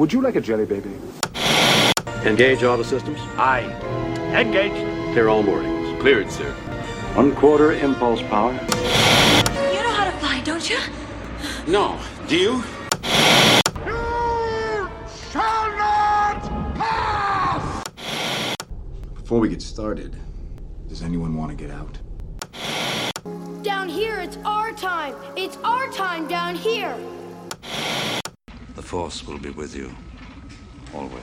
Would you like a jelly baby? Engage all the systems. Aye. Engaged. Clear all moorings. Cleared, sir. One quarter impulse power. You know how to fly, don't you? No. Do you? You shall not pass! Before we get started, does anyone want to get out? Down here, it's our time. It's our time down here. Force will be with you. Always.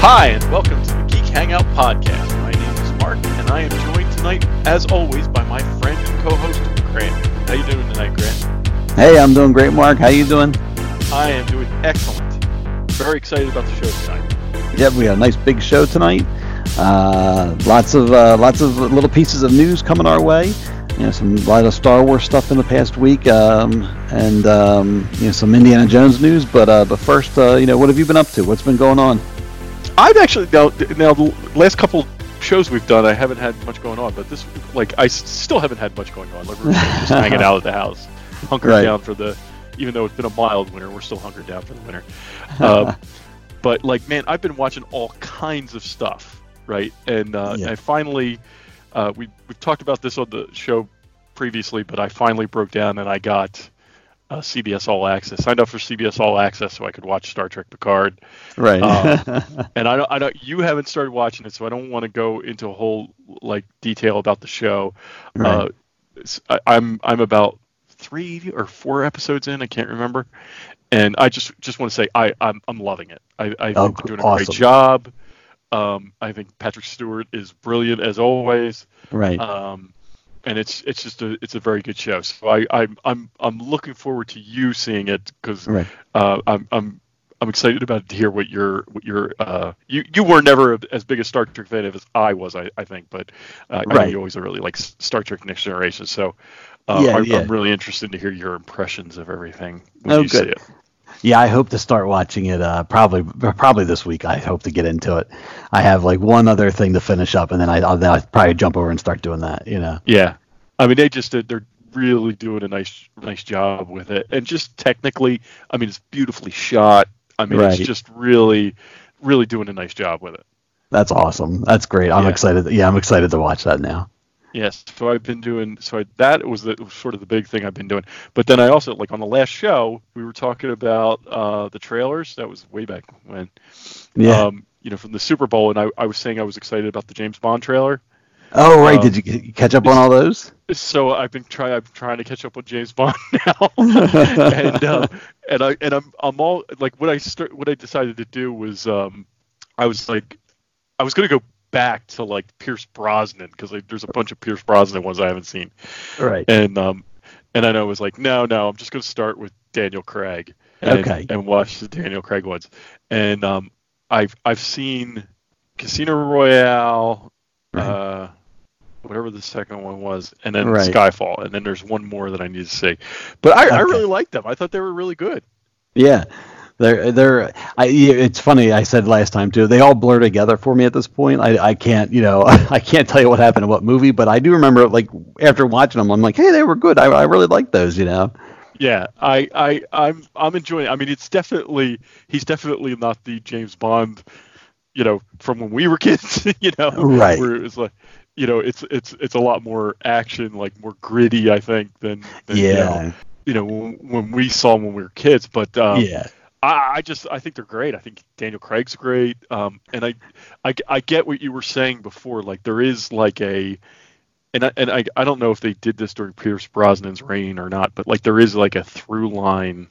Hi, and welcome to the Geek Hangout Podcast. My name is Mark, and I am joined tonight, as always, by my friend and co-host Grant. How you doing tonight, Grant? Hey, I'm doing great, Mark. How you doing? I am doing excellent. Very excited about the show tonight. Yeah, we got a nice big show tonight. Uh, lots of uh, lots of little pieces of news coming our way. You know, some a lot of Star Wars stuff in the past week, um, and um, you know some Indiana Jones news. But uh, but first, uh, you know, what have you been up to? What's been going on? I've actually now, now the last couple shows we've done, I haven't had much going on, but this like I still haven't had much going on. Like we're just hanging out at the house, hunkered Right. down for the. Even though it's been a mild winter, we're still hunkered down for the winter. Um, but like, man, I've been watching all kinds of stuff, right? And uh, Yeah. I finally, uh, we we've talked about this on the show previously, but I finally broke down and I got uh, CBS All Access. Signed up for CBS All Access so I could watch Star Trek Picard. Right. Uh, and I don't, I don't, you haven't started watching it, so I don't want to go into a whole like detail about the show. Uh, Right. it's- I, I'm I'm about three or four episodes in, I can't remember, and I just just want to say I I'm, I'm loving it. I, I think Oh, they're doing a awesome. great job. Um, I think Patrick Stewart is brilliant as always. right. Um, and it's it's just a it's a very good show. So I I'm I'm I'm looking forward to you seeing it because Right. uh, I'm I'm I'm excited about to hear what your what your uh you you were never as big a Star Trek fan as I was I, I think but uh, I know Right. you always really like Star Trek Next Generation so uh, Yeah, I'm, yeah. I'm really interested to hear your impressions of everything when Oh, you see good. it. Yeah, I hope to start watching it. Uh, probably, probably this week. I hope to get into it. I have like one other thing to finish up, and then I, I'll, then I'll probably jump over and start doing that. You know. Yeah, I mean they just they're really doing a nice nice job with it, and just technically, I mean it's beautifully shot. I mean Right. it's just really really doing a nice job with it. That's awesome. That's great. I'm Yeah. excited. Yeah, I'm excited to watch that now. Yes, so I've been doing so I, that was the was sort of the big thing I've been doing. But then I also like on the last show we were talking about uh, the trailers. That was way back when. Yeah. Um, you know, from the Super Bowl, and I, I was saying I was excited about the James Bond trailer. oh, right. um, Did you catch up on all those? So I've been trying. I'm trying to catch up with James Bond now, and uh, and I and I'm I'm all like what I start what I decided to do was um I was like I was gonna go back to like Pierce Brosnan because like, there's a bunch of Pierce Brosnan ones I haven't seen, Right. and um and I was like no no I'm just gonna start with Daniel Craig and, Okay. and watch the Daniel Craig ones, and um I've I've seen Casino Royale. Right. Uh, whatever the second one was, and then Right. Skyfall, and then there's one more that I need to see. But I, I really liked them. I thought they were really good. Yeah. They're they're. I, it's funny. I said last time too. They all blur together for me at this point. I, I can't you know I can't tell you what happened in what movie, but I do remember like after watching them, I'm like, hey, they were good. I, I really like those. You know. Yeah, I, I, I'm, I'm enjoying. I mean, it's definitely he's definitely not the James Bond, you know, from when we were kids. you know, Right. Where it's like, you know, it's it's it's a lot more action, like more gritty, I think, than, than you know, you know, when, we saw them when we were kids. But um, yeah. I, I just I think they're great. I think Daniel Craig's great. Um, and I, I I get what you were saying before. Like there is like a, and I, and I I don't know if they did this during Pierce Brosnan's reign or not, but like there is like a through line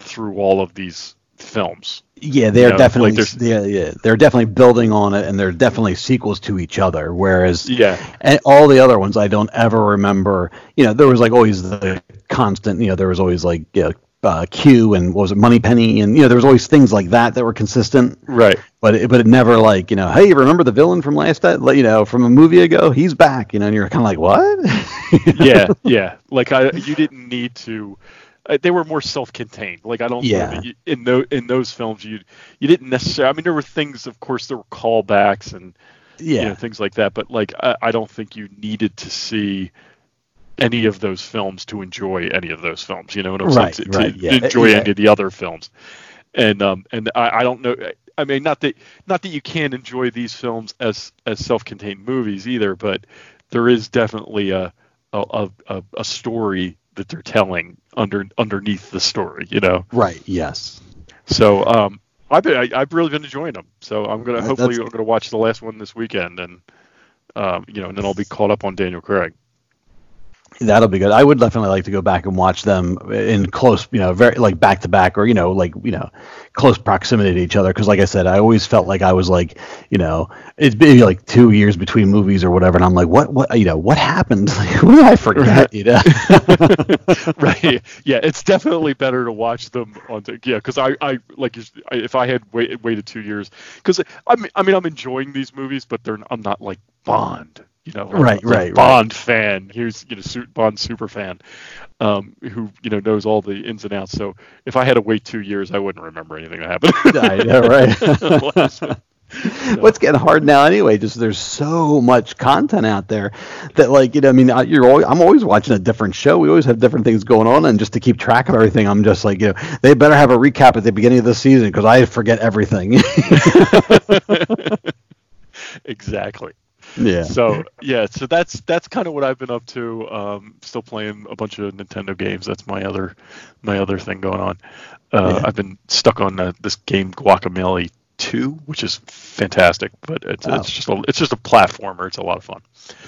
through all of these films. Yeah, they're You know, definitely like yeah, yeah, they're definitely building on it, and they're definitely sequels to each other. Whereas, Yeah. and all the other ones I don't ever remember. You know, there was like always the constant. You know, there was always like you know, uh, Q and what was it Moneypenny, and you know, there was always things like that that were consistent. Right. But it, but it never like you know, hey, remember the villain from last that you know from a movie ago? He's back. You know, and you're kind of like what? yeah, yeah. Like I, you didn't need to. uh, they were more self-contained. Like I don't Yeah. you, in those in those films you you didn't necessarily. I mean, there were things, of course, there were callbacks and Yeah. you know, things like that. But like I, I don't think you needed to see any of those films to enjoy any of those films. You know what I'm Right, saying? To, right, to yeah, enjoy yeah. any of the other films. And um and I, I don't know. I mean, not that not that you can't enjoy these films as as self-contained movies either, but there is definitely a a, a, a story that they're telling under underneath the story. You know. Right. Yes. So um, I've been, I, I've really been enjoying them. So I'm gonna hopefully I'm gonna watch the last one this weekend, and um, you know, and then I'll be caught up on Daniel Craig. That'll be good. I would definitely like to go back and watch them in close, you know, very like back to back or you know, like you know, close proximity to each other. Because like I said, I always felt like I was like, you know, it's been like two years between movies or whatever, and I'm like, what, what, you know, what happened? Like, who did I forget? You know? right? Yeah, it's definitely better to watch them on. The, yeah, because I, I like if I had wait, waited two years, because I mean, I mean, I'm enjoying these movies, but they're I'm not like Bond. You know, Right, a right, right. Bond fan. Here's you know, Bond super fan, um, who you know knows all the ins and outs. So if I had to wait two years, I wouldn't remember anything that happened. I know, right? One. What's getting hard now anyway? Just there's so much content out there that like you know I mean you're always, I'm always watching a different show. We always have different things going on, and just to keep track of everything, I'm just like you know they better have a recap at the beginning of the season because I forget everything. exactly. Yeah. So yeah, so that's that's kind of what I've been up to. Um, still playing a bunch of Nintendo games. That's my other my other thing going on. Uh, Yeah. I've been stuck on uh, this game Guacamelee Two, which is fantastic, but it's Oh. it's just a it's just a platformer. It's a lot of fun.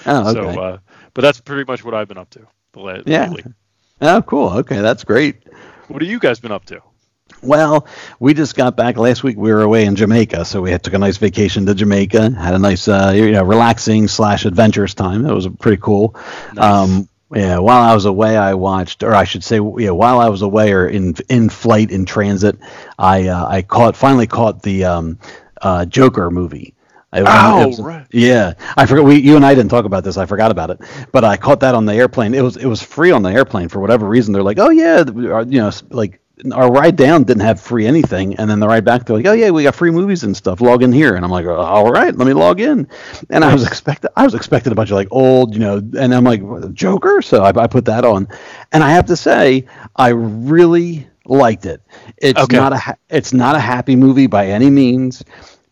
oh, okay. So, uh, but that's pretty much what I've been up to the Yeah. lately. oh, cool. Okay, that's great. What have you guys been up to? Well, we just got back last week. We were away in Jamaica, so we had took a nice vacation to Jamaica. Had a nice, uh, you know, relaxing slash adventurous time. It was pretty cool. Um, yeah, while I was away, I watched, or I should say, yeah, while I was away or in in flight in transit, I uh, I caught finally caught the um, uh, Joker movie. It was- Oh, it was- right. Yeah, I forgot. We, you and I didn't talk about this. I forgot about it, but I caught that on the airplane. It was, it was free on the airplane for whatever reason. They're like, oh yeah, you know, like our ride down didn't have free anything, and then the ride back, they're like, oh yeah, we got free movies and stuff. Log in here, and I'm like, all right, let me log in. And I was expecting, I was expecting a bunch of like old, you know, and I'm like, Joker. So I, I put that on, and I have to say, I really liked it. It's Okay. not a, ha- it's not a happy movie by any means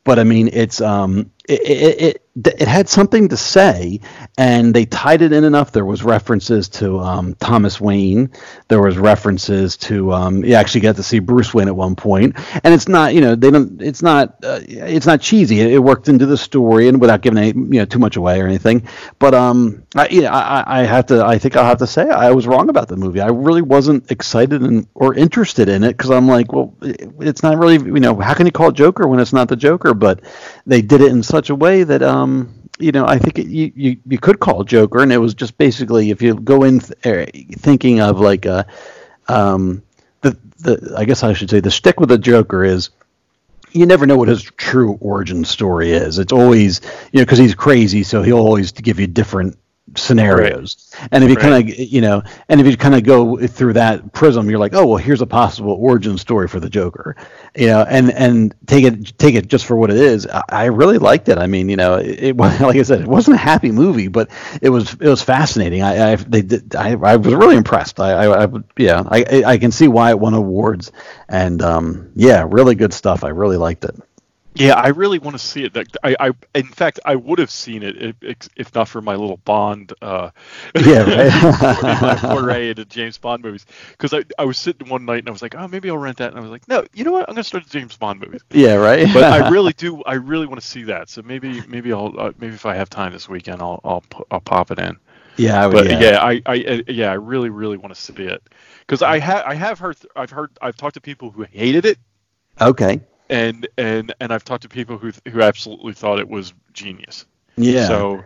but I mean, it's um, it, it it it had something to say, and they tied it in enough. There was references to um, Thomas Wayne. There was references to um, you actually got to see Bruce Wayne at one point. point, and it's not you know they don't it's not uh, it's not cheesy. It, it worked into the story and without giving any, you know too much away or anything. But um, I, I I have to I think I'll have to say I was wrong about the movie. I really wasn't excited and or interested in it because I'm like, well, it- it's not really you know how can you call it Joker when it's not the Joker? But they did it in such a way that um you know I think it, you, you you could call Joker, and it was just basically if you go in th- er, thinking of like a um the the I guess I should say the stick with the Joker is you never know what his true origin story is. It's always, you know, because he's crazy, so he'll always give you different scenarios. And if you kind of, you know, and if you kind of go through that prism, you're like, oh, well, here's a possible origin story for the Joker, you know, and and take it take it just for what it is. I, I really liked it. I mean, you know, it, it was like I said, it wasn't a happy movie, but it was it was fascinating. I, I they did I, I was really impressed. I, I, I yeah, I I- I can see why it won awards, and um, yeah, really good stuff. I really liked it. Yeah, I really want to see it. I, I, in fact, I would have seen it if, if not for my little Bond, uh, Yeah, right. my foray into James Bond movies. Because I, I was sitting one night and I was like, oh, maybe I'll rent that. And I was like, no, you know what? I'm gonna start the James Bond movies. Yeah, right. But I really do. I really want to see that. So maybe, maybe I'll, uh, maybe if I have time this weekend, I'll, I'll, I'll pop it in. yeah, I would- But yeah. yeah, I, I, uh, yeah, I really, really want to see it. Because I have, I have heard, I've heard, I've talked to people who hated it Okay. And and and I've talked to people who who absolutely thought it was genius. Yeah. So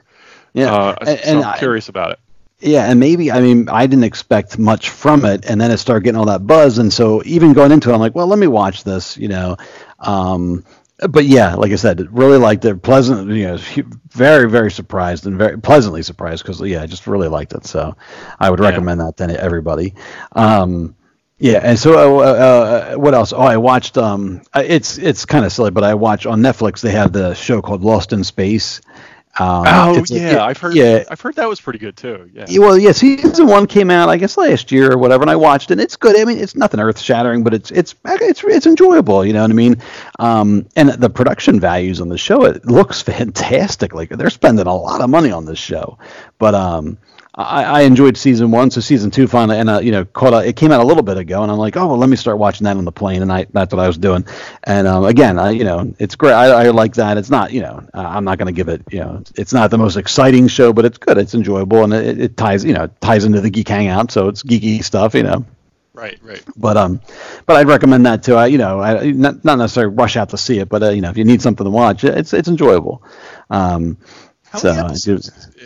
yeah. uh, and, so and I'm I- curious about it. Yeah, and maybe I mean I didn't expect much from it, and then it started getting all that buzz, and so even going into it, I'm like, well, let me watch this, you know. Um, but yeah, like I said, really liked it. Pleasant, you know, very very surprised and very pleasantly surprised because yeah, I just really liked it. So I would Yeah. recommend that to everybody. Um, Yeah, and so uh, uh, what else? Oh, I watched. Um, uh, it's it's kind of silly, but I watch on Netflix. They have the show called Lost in Space. Um, oh it's a- yeah, it- I've heard. Yeah, I've heard that was pretty good too. Yeah. Yeah, well, yeah, season one came out, I guess, last year or whatever, and I watched it. and It's good. I mean, it's nothing earth shattering, but it's it's it's it's enjoyable. You know what I mean? Um, and the production values on the show, it looks fantastic. Like they're spending a lot of money on this show, but um. I, I enjoyed season one, so season two finally, and uh, you know, caught. A, it came out a little bit ago, and I'm like, oh well, let me start watching that on the plane, and I that's what I was doing. And um, again, I, you know, it's great. I, I like that. It's not, you know, uh, I'm not going to give it, you know, it's not the most exciting show, but it's good. It's enjoyable, and it, it ties, you know, it ties into the geek hangout, so it's geeky stuff, you know. Right. Right. But um, but I'd recommend that too. I, you know, I not, not necessarily rush out to see it, but uh, you know, if you need something to watch, it's it's enjoyable. Um, How so many I do-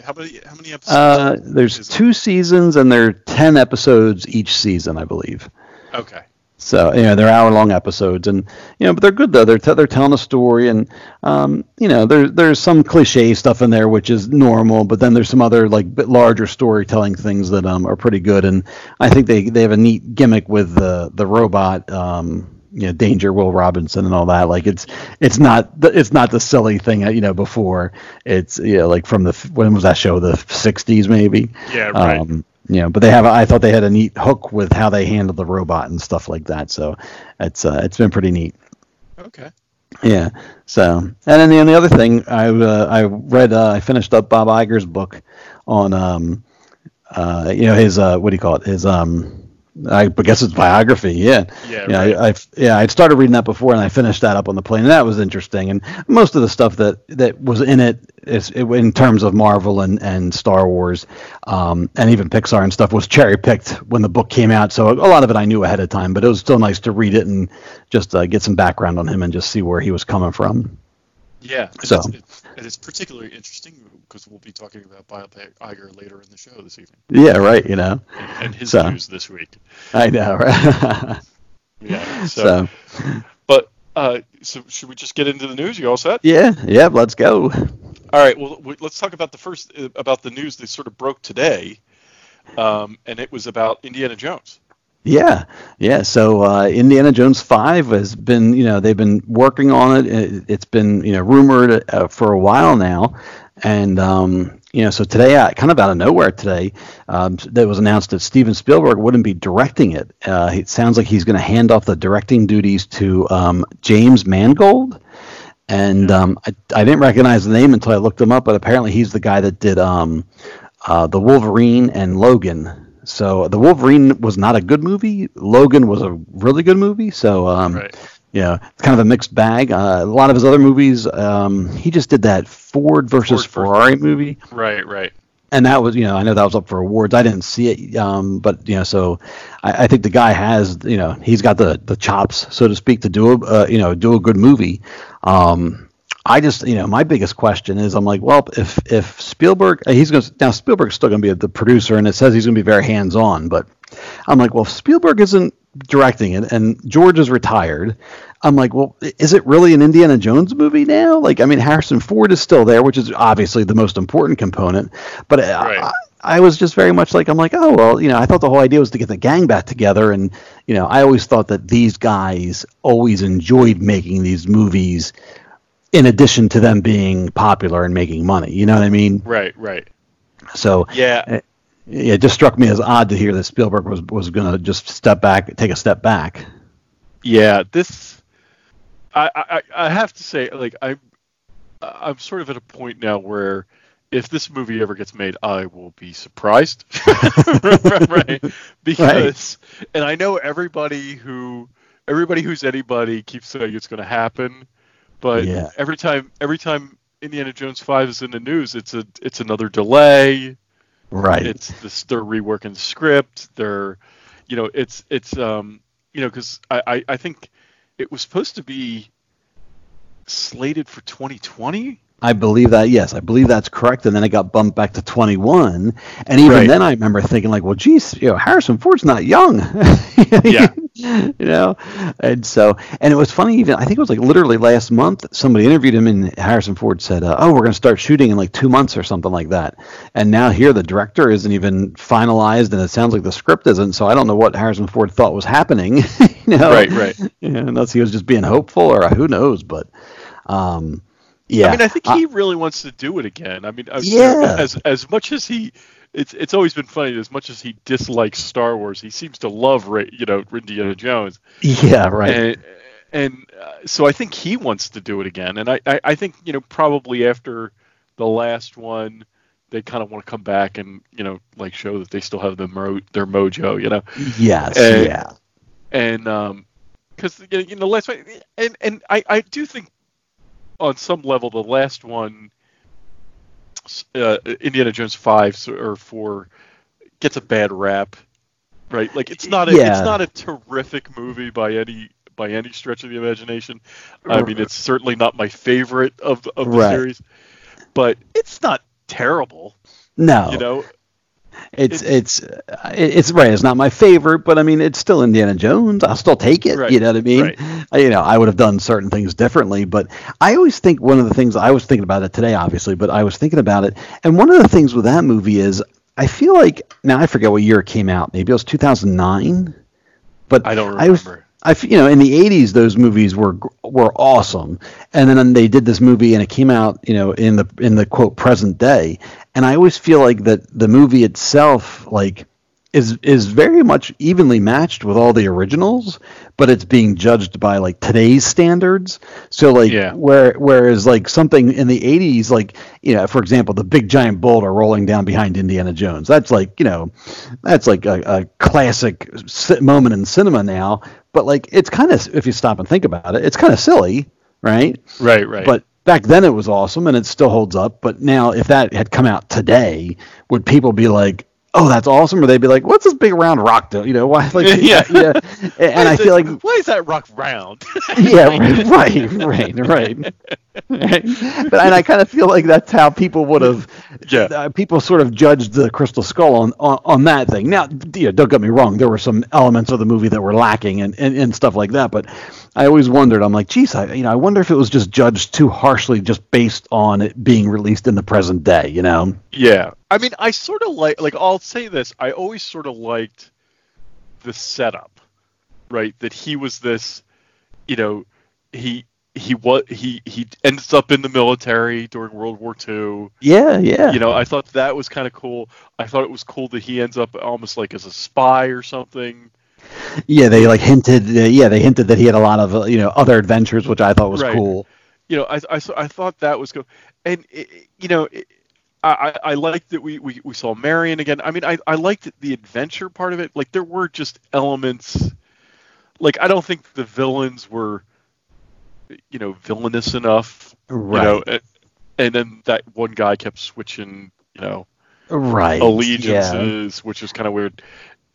How many? How many episodes? uh, there's two seasons, and there are ten episodes each season, I believe. Okay. So you know they're hour long episodes, and you know, but they're good though. They're t- they're telling a story, and um, you know, there's there's some cliche stuff in there which is normal, but then there's some other like bit larger storytelling things that um are pretty good, and I think they they have a neat gimmick with the the robot. Um, you know, Danger Will Robinson and all that. Like it's it's not the, it's not the silly thing you know before. It's you know like from the when was that show the '60s maybe. Yeah, right. Um, you know, but they have. I thought they had a neat hook with how they handled the robot and stuff like that. So it's uh, it's been pretty neat. Okay. Yeah. So and then the only other thing I uh, I read uh, I finished up Bob Iger's book on um uh you know his uh what do you call it his um I guess it's biography. Yeah. Yeah, Yeah. right. I, I've yeah I'd started reading that before and I finished that up on the plane and that was interesting and most of the stuff that that was in it is it, in terms of Marvel and and Star Wars um and even Pixar and stuff was cherry picked when the book came out so a lot of it I knew ahead of time but it was still nice to read it and just uh, get some background on him and just see where he was coming from. Yeah. So- it's, it's, it's particularly interesting because we'll be talking about Bob Iger later in the show this evening Yeah, right. You know, and, and his So- news this week. I know, right? Yeah. So, so, but uh, so should we just get into the news? You all set? yeah, yeah, let's go. All right. Well, we, let's talk about the first uh, about the news that sort of broke today, um, and it was about Indiana Jones. Yeah, yeah. So uh, Indiana Jones Five has been, you know, they've been working on it. it it's been, you know, rumored uh, for a while now, and um, you know, so today, uh, kind of out of nowhere today, um, that was announced that Steven Spielberg wouldn't be directing it. Uh, it sounds like he's going to hand off the directing duties to um, James Mangold. And um, I, I didn't recognize the name until I looked him up, but apparently he's the guy that did um, uh, the Wolverine and Logan. So the Wolverine was not a good movie. Logan was a really good movie. So um, Right. Yeah, it's kind of a mixed bag. Uh, a lot of his other movies, um, he just did that Ford versus Ford versus- Ferrari movie Right. Right. and that was you know I know that was up for awards. I didn't see it, um, but you know so I, I think the guy has you know he's got the the chops so to speak to do a uh, you know do a good movie. Um, I just you know my biggest question is I'm like well if if Spielberg uh, he's going to now Spielberg's still going to be the producer and it says he's going to be very hands on, but I'm like well if Spielberg isn't directing it and George is retired. I'm like, well, is it really an Indiana Jones movie now? Like, I mean, Harrison Ford is still there, which is obviously the most important component. But uh, Right. I, I was just very much like, I'm like, oh well, you know, I thought the whole idea was to get the gang back together, and you know, I always thought that these guys always enjoyed making these movies, in addition to them being popular and making money. You know what I mean? Right. Right. So Yeah. Yeah, it just struck me as odd to hear that Spielberg was was going to just step back, take a step back. Yeah, this I, I I have to say like I'm I'm sort of at a point now where if this movie ever gets made, I will be surprised. right? Because and I know everybody who everybody who's anybody keeps saying it's going to happen, but Yeah. every time every time Indiana Jones 5 is in the news, it's a it's another delay. Right. It's this they're reworking the script. They're, you know, it's it's um, you know, because I, I I think it was supposed to be slated for 2020. I believe that. Yes, I believe that's correct. And then it got bumped back to 21. And even Right. then, I remember thinking like, well, geez, you know, Harrison Ford's not young. Yeah. you know, and so and it was funny. Even I think it was like literally last month, somebody interviewed him, and Harrison Ford said, uh, "Oh, we're going to start shooting in like two months or something like that." And now here, the director isn't even finalized, and it sounds like the script isn't. So I don't know what Harrison Ford thought was happening. you know, Right, right. Yeah, unless he was just being hopeful, or who knows, but. Um, yeah, I mean, I think he really wants to do it again. I mean, Yeah. As as much as he, it's it's always been funny. As much as he dislikes Star Wars, he seems to love, you know, Indiana Jones. yeah, right. And, and uh, so I think he wants to do it again. And I, I, I think you know probably after the last one, they kind of want to come back and you know like show that they still have the mo- their mojo. You know. yes, and- yeah. and um because you know last one and and I I do think on some level the last one uh, Indiana Jones five or four gets a bad rap right? Like it's not a Yeah. it's not a terrific movie by any by any stretch of the imagination. I mean it's certainly not my favorite of the, of the Right. series but it's not terrible. No, you know it's it's it's right. It's not my favorite, but I mean, it's still Indiana Jones. I'll still take it. Right, You know what I mean? right. You know, I would have done certain things differently, but I always think one of the things I was thinking about it today, obviously, but I was thinking about it, and one of the things with that movie is I feel like now I forget what year it came out. Maybe it was 2009, but I don't I was, remember. I you know in the 80s those movies were were awesome. And then they did this movie and it came out you know in the in the quote present day. And I always feel like that the movie itself like is is very much evenly matched with all the originals but it's being judged by like today's standards. So like Yeah. where whereas like something in the 80s like you know for example the big giant boulder rolling down behind Indiana Jones that's like you know that's like a, a classic moment in cinema now. But like it's kind of if you stop and think about it it's kind of silly right? Right right. But back then it was awesome and it still holds up. But now if that had come out today would people be like oh that's awesome or they'd be like what's this big round rock do you know why like Yeah. yeah and i feel like why is that rock round yeah, right, right, right, right. But and I kind of feel like that's how people would have. Yeah. uh, people sort of judged the Crystal Skull on, on on that thing. Now, you know, don't get me wrong. There were some elements of the movie that were lacking and, and, and stuff like that. But I always wondered. I'm like, geez, I you know, I wonder if it was just judged too harshly just based on it being released in the present day. You know. Yeah, I mean, I sort of like like I'll say this. I always sort of liked the setup, right? That he was this, you know, he he was he he ends up in the military during World War II. Yeah, yeah. You know, I thought that was kind of cool. I thought it was cool that he ends up almost like as a spy or something. Yeah, they like hinted. Uh, yeah, they hinted that he had a lot of uh, you know other adventures, which I thought was Right. cool. you know, I I, I thought that was cool, and it, you know, it, I I I liked that we, we we saw Marion again. I mean, I I liked the adventure part of it. Like there were just elements, like I don't think the villains were, you know, villainous enough. Right. You know, and, and then that one guy kept switching, you know, Right. Yeah. allegiances, which is kind of weird.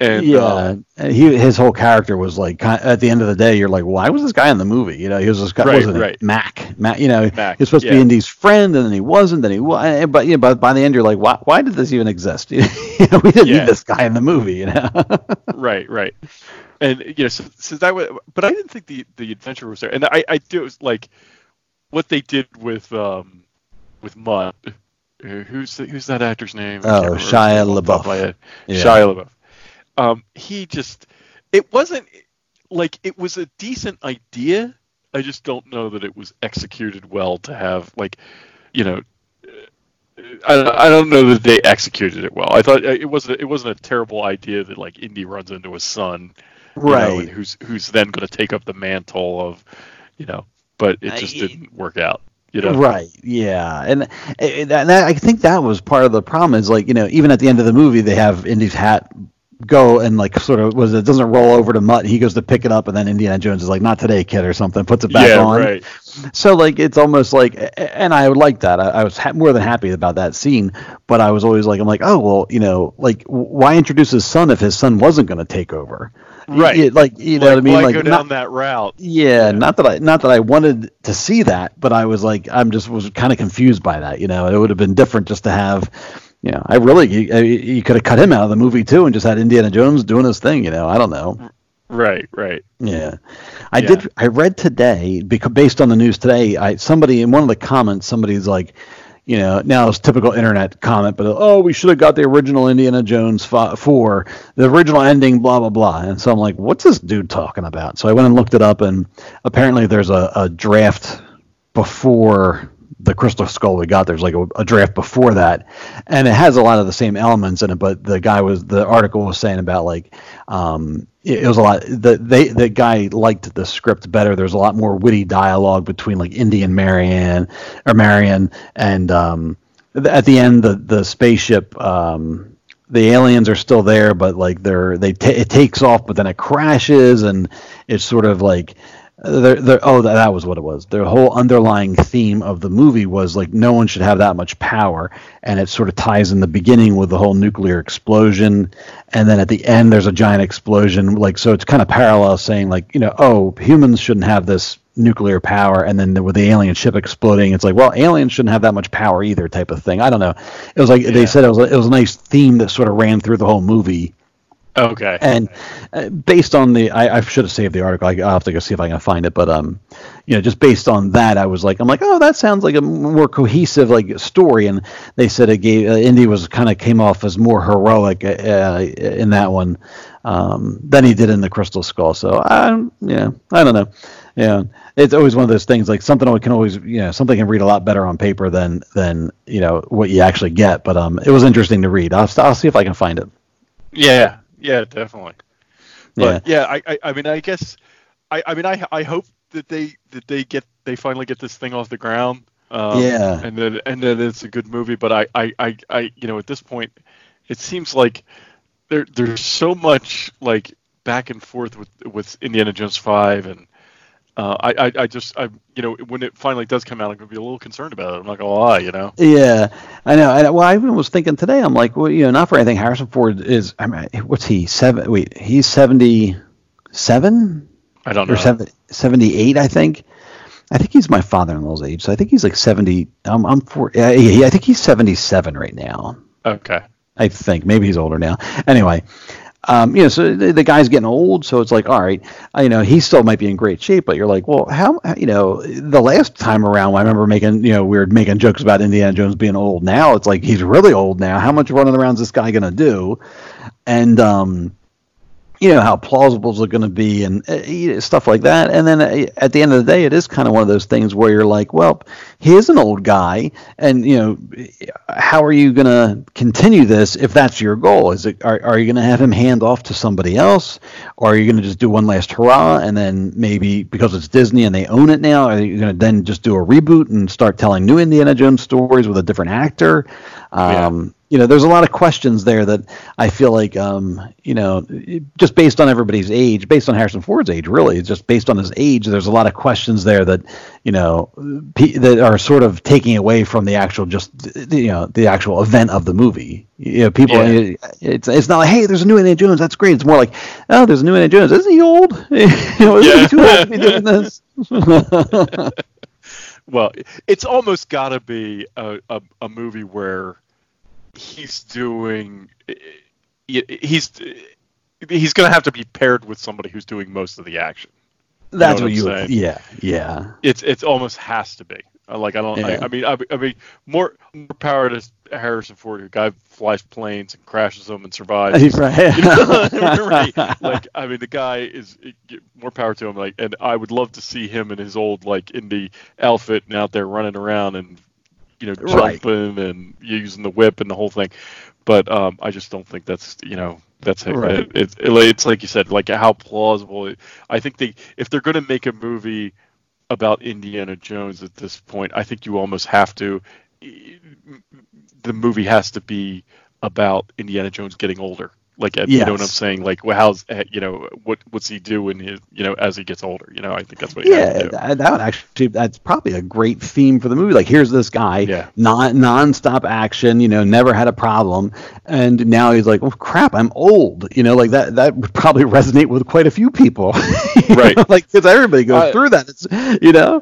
And yeah, and he his whole character was like at the end of the day, you're like, why was this guy in the movie? You know, he was this guy, Right, wasn't it? right. Mac, Mac. You know, Mac, he was supposed to be Indy's friend, and then he wasn't. Then he was, but you know, but by the end, you're like, why? Why did this even exist? you know, we didn't Yeah. need this guy in the movie. You know. right, right. And you know, so, so that was, but I didn't think the the adventure was there. And I I do it was like what they did with um with Mutt. Uh, Who's the, who's that actor's name? Oh, can't remember his Shia name off the top of my LaBeouf. Yeah. Shia LaBeouf. Um, he just it wasn't like it was a decent idea. I just don't know that it was executed well to have like you know I don't, I don't know that they executed it well. I thought uh, it wasn't it wasn't a terrible idea that like Indy runs into his son, you know, Right. who's who's then going to take up the mantle of, you know, but it just I- didn't work out. You know, Right. Yeah, and, and that, I think that was part of the problem. Is like you know, even at the end of the movie, they have Indy's hat go and like sort of was it doesn't roll over to Mutt. He goes to pick it up, and then Indiana Jones is like, "Not today, kid," or something. Puts it back yeah, on. right. So like it's almost like, and I would like that. I, I was ha- more than happy about that scene, but I was always like, I'm like, oh well, you know, like why introduce his son if his son wasn't going to take over? Right. Y- like you know like, what I mean? Like go not- down that route? yeah, not that I not that I wanted to see that, but I was like, I'm just was kind of confused by that. You know, it would have been different just to have, you know, I really you, you could have cut him out of the movie too and just had Indiana Jones doing his thing. You know, I don't know. Right, right. Yeah, I Yeah. did. I read today because based on the news today, I somebody in one of the comments, somebody's like, you know, now it's typical internet comment, but oh, we should have got the original Indiana Jones four, the original ending, blah blah blah. And so I'm like, what's this dude talking about? So I went and looked it up, and apparently there's a, a draft before the Crystal Skull we got. There's like a, a draft before that, and it has a lot of the same elements in it. But the guy was the article was saying about like um, it, it was a lot. The they the guy liked the script better. There's a lot more witty dialogue between like Indy and Marianne or Marion, and um, at the end the the spaceship. Um, the aliens are still there, but like they're they ta it takes off, but then it crashes, and it's sort of like they're, they're, oh that, that was what it was. The whole underlying theme of the movie was like no one should have that much power, and it sort of ties in the beginning with the whole nuclear explosion, and then at the end there's a giant explosion. Like so, it's kind of parallel saying like you know oh humans shouldn't have this nuclear power, and then with the alien ship exploding, it's like well aliens shouldn't have that much power either type of thing. I don't know. It was like they said it was it was a nice theme that sort of ran through the whole movie. Okay. And uh, based on the, I, I should have saved the article. I, I'll have to go see if I can find it. But um, you know, just based on that, I was like, I'm like, oh, that sounds like a more cohesive like story. And they said it gave uh, Indy was kind of came off as more heroic uh, uh, in that one um, than he did in the Crystal Skull. So I, yeah, I don't know. Yeah, it's always one of those things. Like something can always, you know, something can read a lot better on paper than than you know what you actually get. But um, it was interesting to read. I'll, I'll see if I can find it. Yeah, yeah, definitely. But yeah, I, I, I mean, I guess, I, I mean, I, I hope that they, that they get, they finally get this thing off the ground. Um, Yeah. And then, and then it's a good movie. But I, I, I, I, you know, at this point, it seems like there, there's so much like back and forth with, with Indiana Jones Five, and uh, I, I, I just, I, you know, when it finally does come out, I'm gonna be a little concerned about it. I'm not gonna lie, you know. Yeah, I know. I, well, I even was thinking today. I'm like, well, you know, not for anything. Harrison Ford is. I mean, what's he? Seven? Wait, he's seventy-seven I don't know. or 70, 78, I think. I think he's my father-in-law's age, so I think he's like seventy. Um, I'm four. Yeah, yeah, I think he's seventy-seven right now. Okay. I think maybe he's older now. Anyway, um, you know, so the, the guy's getting old, so it's like, all right, uh, you know, he still might be in great shape, but you're like, well, how, you know, the last time around, I remember making, you know, we were making jokes about Indiana Jones being old. Now it's like he's really old now. How much running around is this guy gonna do? And um, you know how plausible is it going to be and uh, stuff like that. And then uh, at the end of the day it is kind of one of those things where you're like well he is an old guy and you know how are you going to continue this if that's your goal? Is it are, are you going to have him hand off to somebody else? Or are you going to just do one last hurrah and then maybe because it's disney and they own it now are you going to then just do a reboot and start telling new indiana jones stories with a different actor? Um, you know, there's a lot of questions there that I feel like, um, you know, just based on everybody's age, based on Harrison Ford's age, really, just based on his age, there's a lot of questions there that, you know, pe- that are sort of taking away from the actual, just, you know, the actual event of the movie. You know, people, Yeah. it's it's not like, hey, there's a new Indiana Jones, that's great. It's more like, oh, there's a new Indiana Jones. Isn't he old? you know, isn't he too old to be doing this? Well, it's almost got to be a, a, a movie where he's doing eh, eh, he's eh, he's going to have to be paired with somebody who's doing most of the action. That's what what you, saying? yeah, yeah. It's it's almost has to be. Like I don't. Yeah. I, I mean, I, I mean, more more power to Harrison Ford, who guy flies planes and crashes them and survives. Right. You know, right. Like I mean, the guy is more power to him. Like, and I would love to see him in his old like indie outfit and out there running around and you know Right. jumping and using the whip and the whole thing. But um, I just don't think that's you know that's it. Right. It, it, it's like you said, like how plausible. It, I think they if they're going to make a movie about Indiana Jones at this point, I think you almost have to. The movie has to be about Indiana Jones getting older. Like you know what I'm saying? Like, well, how's eh, you know what what's he do in his you know as he gets older? You know, I think that's what. You have to Yeah, that, that would actually that's probably a great theme for the movie. Like here's this guy, Yeah. non nonstop action, you know, never had a problem, and now he's like, oh crap, I'm old. You know, like that that would probably resonate with quite a few people, Right. know, like because everybody goes I- through that. It's you know,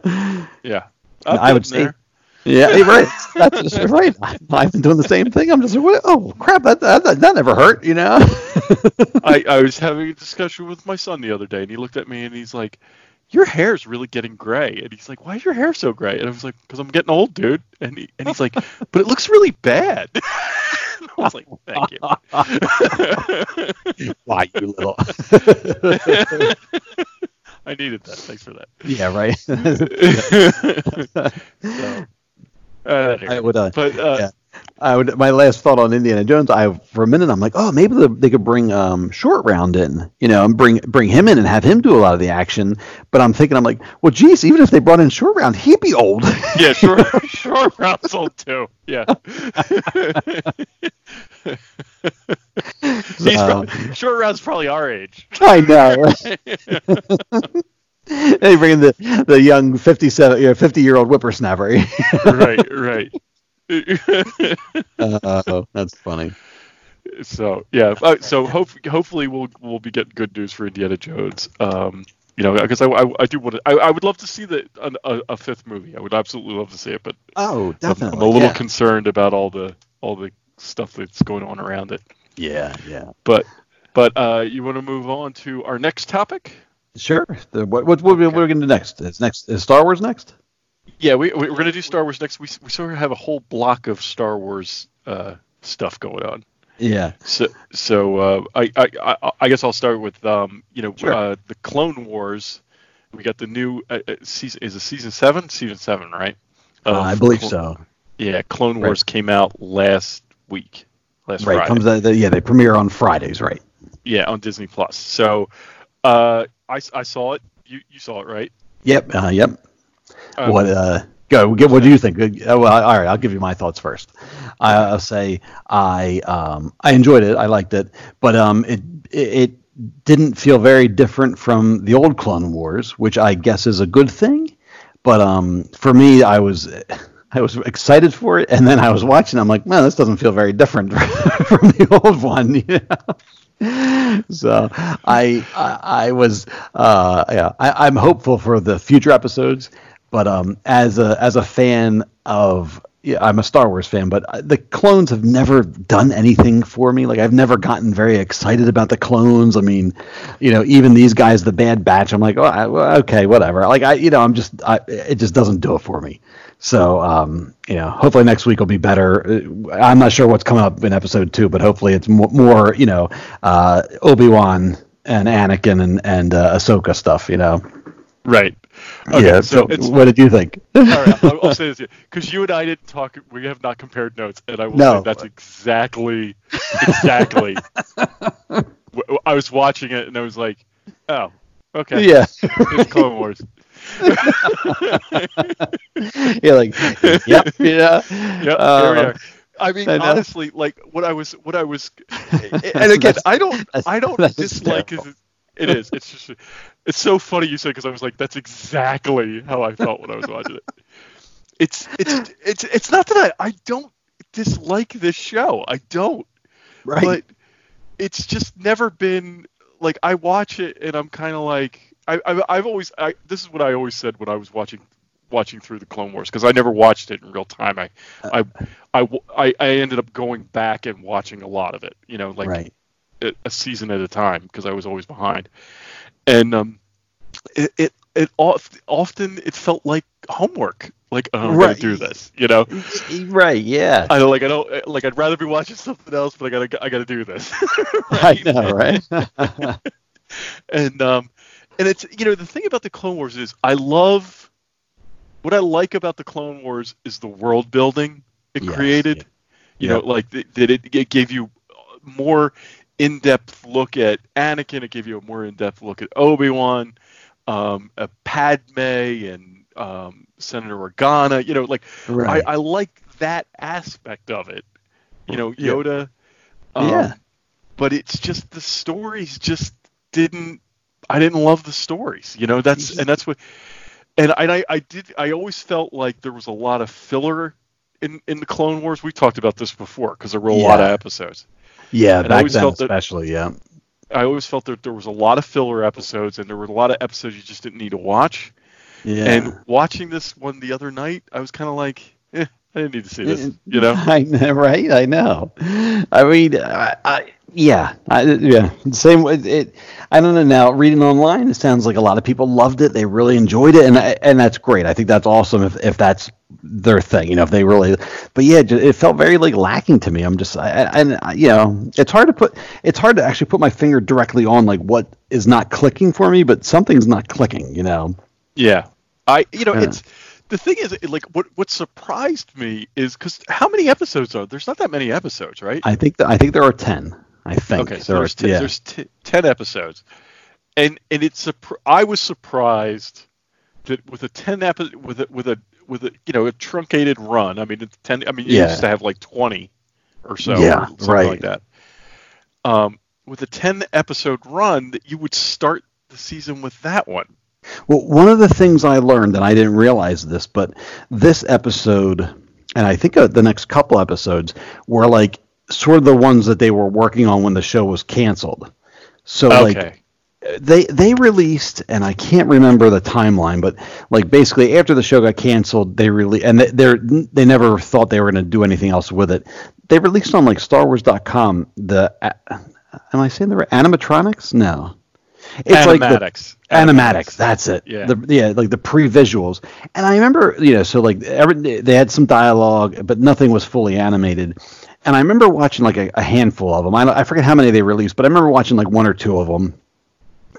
Yeah, I would say- there. Yeah, right. That's just right. I've been doing the same thing. I'm just like, what, oh crap, that, that that never hurt, you know. I, I was having a discussion with my son the other day, and he looked at me and he's like, "Your hair's really getting gray." And he's like, "Why is your hair so gray?" And I was like, "Because I'm getting old, dude." And he, and he's like, "But it looks really bad." I was like, "Thank you." Why you little? I needed that. Thanks for that. yeah, right. So, uh, I would, uh, but uh, yeah. I would. My last thought on Indiana Jones. I for a minute, I'm like, oh, maybe the, they could bring um, Short Round in, you know, and bring bring him in and have him do a lot of the action. But I'm thinking, I'm like, well, geez, even if they brought in Short Round, he'd be old. yeah, Short, sure, round's old too. Yeah. He's So- probably, short round's probably our age. I know. Right? they bring in the the young 57, you know, 50 year old whippersnapper. right, right. oh, that's funny. so yeah, uh, so hope, hopefully we'll we'll be getting good news for Indiana Jones. Um, you know, because I, I, I do want to, I, I would love to see the an, a, a fifth movie. I would absolutely love to see it, but Oh, I'm, definitely. I'm a little yeah. concerned about all the all the stuff that's going on around it. yeah, yeah. But but uh, you want to move on to our next topic? Sure. The, what what what, what are going to do next? Is next is Star Wars next? Yeah, we we- we're gonna do Star Wars next. We we sort of have a whole block of Star Wars uh, stuff going on. Yeah. So so uh, I, I I I guess I'll start with um you know Sure. uh, the Clone Wars. We got the new uh, uh, season. Is it season seven? Season seven, right? Uh, I believe so. Yeah, Clone Right. Wars came out last week. Last Right. Friday. Comes out, the, yeah, they premiere on Fridays, right? Yeah, on Disney Plus. So uh, I I saw it. You you saw it, right? Yep. Uh, yep. Um, what uh go get what do you think uh, well all right i'll give you my thoughts first I, i'll say i um i enjoyed it i liked it but um it it, it didn't feel very different from the old clone wars which i guess is a good thing but um for me i was I was excited for it, and then I was watching. I'm like, man, this doesn't feel very different from the old one. You know? so I, I I was uh, yeah I, I'm hopeful for the future episodes, but um as a as a fan of yeah, I'm a Star Wars fan, but uh, the clones have never done anything for me. Like I've never gotten very excited about the clones. I mean, you know, even these guys, the Bad Batch, I'm like, oh, I, okay, whatever. Like I, you know, I'm just, I, it just doesn't do it for me. So, um, you know, hopefully next week will be better. Uh, I'm not sure what's coming up in episode two, but hopefully it's more, more you know, uh, Obi Wan and Anakin and and uh, Ahsoka stuff. You know. Right. Okay, yeah. so So, what did you think? All right, I'll, I'll say this because you and I didn't talk. We have not compared notes, and I will No. say that's exactly, exactly. I was watching it and I was like, "Oh, okay, yeah. it's Clone Wars." yeah. Like. Yep. Yeah. Yep, Um. I mean, I honestly, like what I was, what I was, and again, I don't, I don't dislike. It, it is. It's just, it's so funny you said because I was like, that's exactly how I felt when I was watching it. It's, it's, it's, it's not that I, I don't dislike this show. I don't, Right. but it's just never been like I watch it and I'm kind of like I, I've, I've always I, this is what I always said when I was watching watching through the Clone Wars because I never watched it in real time. I, I, I, I, ended up going back and watching a lot of it. You know, like right. a, a season at a time because I was always behind, and um, it it, it oft, often it felt like homework. Like oh, I'm Right. gonna do this. You know, Right. Yeah. I don't like I don't like I'd rather be watching something else, but I gotta I gotta do this. I know. Right. and um and it's you know the thing about the clone wars is i love what i like about the clone wars is the world building it Yes, created yeah. you Yeah. know like th- that it, it gave you more in-depth look at anakin it gave you a more in-depth look at obi-wan um uh, padme and um senator organa you know like Right. I, I like that aspect of it you know Yeah. yoda um, Yeah. but it's just the stories just didn't I didn't love the stories. You know, that's and that's what and I I, I did I always felt like there was a lot of filler in in the Clone Wars. We talked about this before because there were a lot of episodes. yeah. and I Back always then, felt that- especially. Yeah. I always felt that there was a lot of filler episodes and there were a lot of episodes you just didn't need to watch. Yeah. And watching this one the other night, I was kind of like, eh, I didn't need to see this. You know, I know, right? I know. I mean, I, I yeah, I, yeah. Same. It, it. I don't know. Now reading online, it sounds like a lot of people loved it. They really enjoyed it, and I- and that's great. I think that's awesome if if that's their thing. You know, if they really. But yeah, it, felt very like lacking to me. I'm just, I, I- and I, you know, it's hard to put. It's hard to actually put my finger directly on like what is not clicking for me, but something's not clicking. You know. Yeah, I you know Yeah. it's the thing is like what what surprised me is because how many episodes are there's not that many episodes right? I think that I think there are ten. I think. okay, so There are- there's t- yeah. there's t- ten episodes, and and it's I was surprised that with a ten episode with a with a with a you know a truncated run. I mean it's ten. I mean you Yeah. used to have like twenty or so, Yeah, or something right. like that. Um, with a ten episode run, that you would start the season with that one. Well, one of the things I learned, and I didn't realize this, but this episode, and I think uh, the next couple episodes, were like sort of the ones that they were working on when the show was canceled. So like they they released, and I can't remember the timeline, but like basically after the show got canceled, they really and they they're, they never thought they were going to do anything else with it. They released on like StarWars.com the. Am I saying the right animatronics? No. It's like the- Animatics. animatics. That's it. Yeah. The, yeah, like the pre-visuals. And I remember, you know, so like every, they had some dialogue, but nothing was fully animated. And I remember watching like a, a handful of them. I, I forget how many they released, but I remember watching like one or two of them.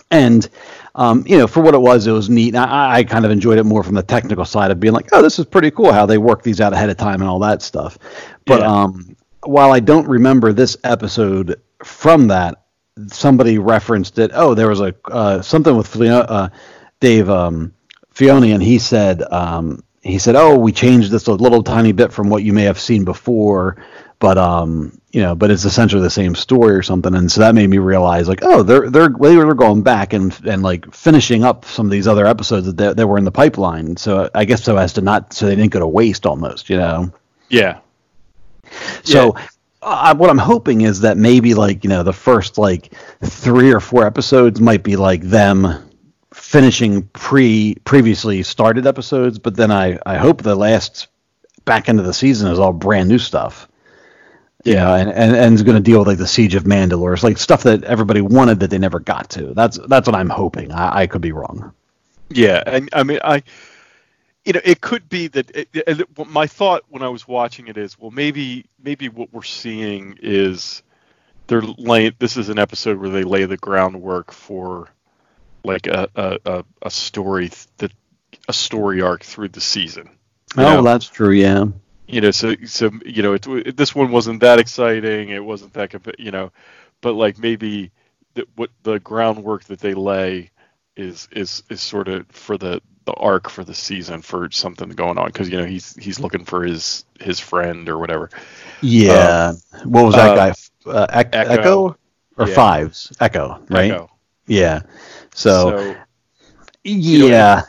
And um, you know, for what it was, it was neat. And I, I kind of enjoyed it more from the technical side of being like, oh, this is pretty cool how they work these out ahead of time and all that stuff. But Yeah. um, while I don't remember this episode from that, somebody referenced it. Oh, there was a uh, something with Filoni, uh, Dave um, and he said um, he said, "Oh, we changed this a little tiny bit from what you may have seen before, but um, you know, but it's essentially the same story or something." And so that made me realize, like, oh, they're they're they were going back and and like finishing up some of these other episodes that they, that were in the pipeline. So I guess so as to not so they didn't go to waste almost, you know. Yeah. So, uh, what I'm hoping is that maybe like you know the first like three or four episodes might be like them finishing pre previously started episodes, but then I I hope the last back end of the season is all brand new stuff. Yeah, and, and and is going to deal with like the siege of Mandalore, it's like stuff that everybody wanted that they never got to. That's that's what I'm hoping. I, I could be wrong. Yeah, and I mean, I, you know, it could be that. It, it, my thought when I was watching it is, well, maybe maybe what we're seeing is they're laying. This is an episode where they lay the groundwork for like a a, a, story that a story arc through the season. Oh, that's true. Yeah. you know so so you know it, this one wasn't that exciting it wasn't that you know but like maybe the, what the groundwork that they lay is is is sort of for the the arc for the season for something going on because you know he's he's looking for his his friend or whatever Yeah. what was that uh, guy? Uh, Ec- Echo. Echo? or Yeah. Fives? Echo, right? Echo. Yeah. So, so yeah,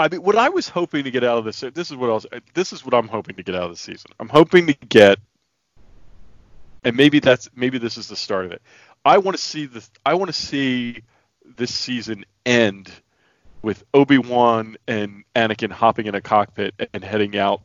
I mean, what I was hoping to get out of this, this is what else. This is what I'm hoping to get out of the season. I'm hoping to get, and maybe that's maybe this is the start of it. I want to see this. I want to see this season end with Obi Wan and Anakin hopping in a cockpit and heading out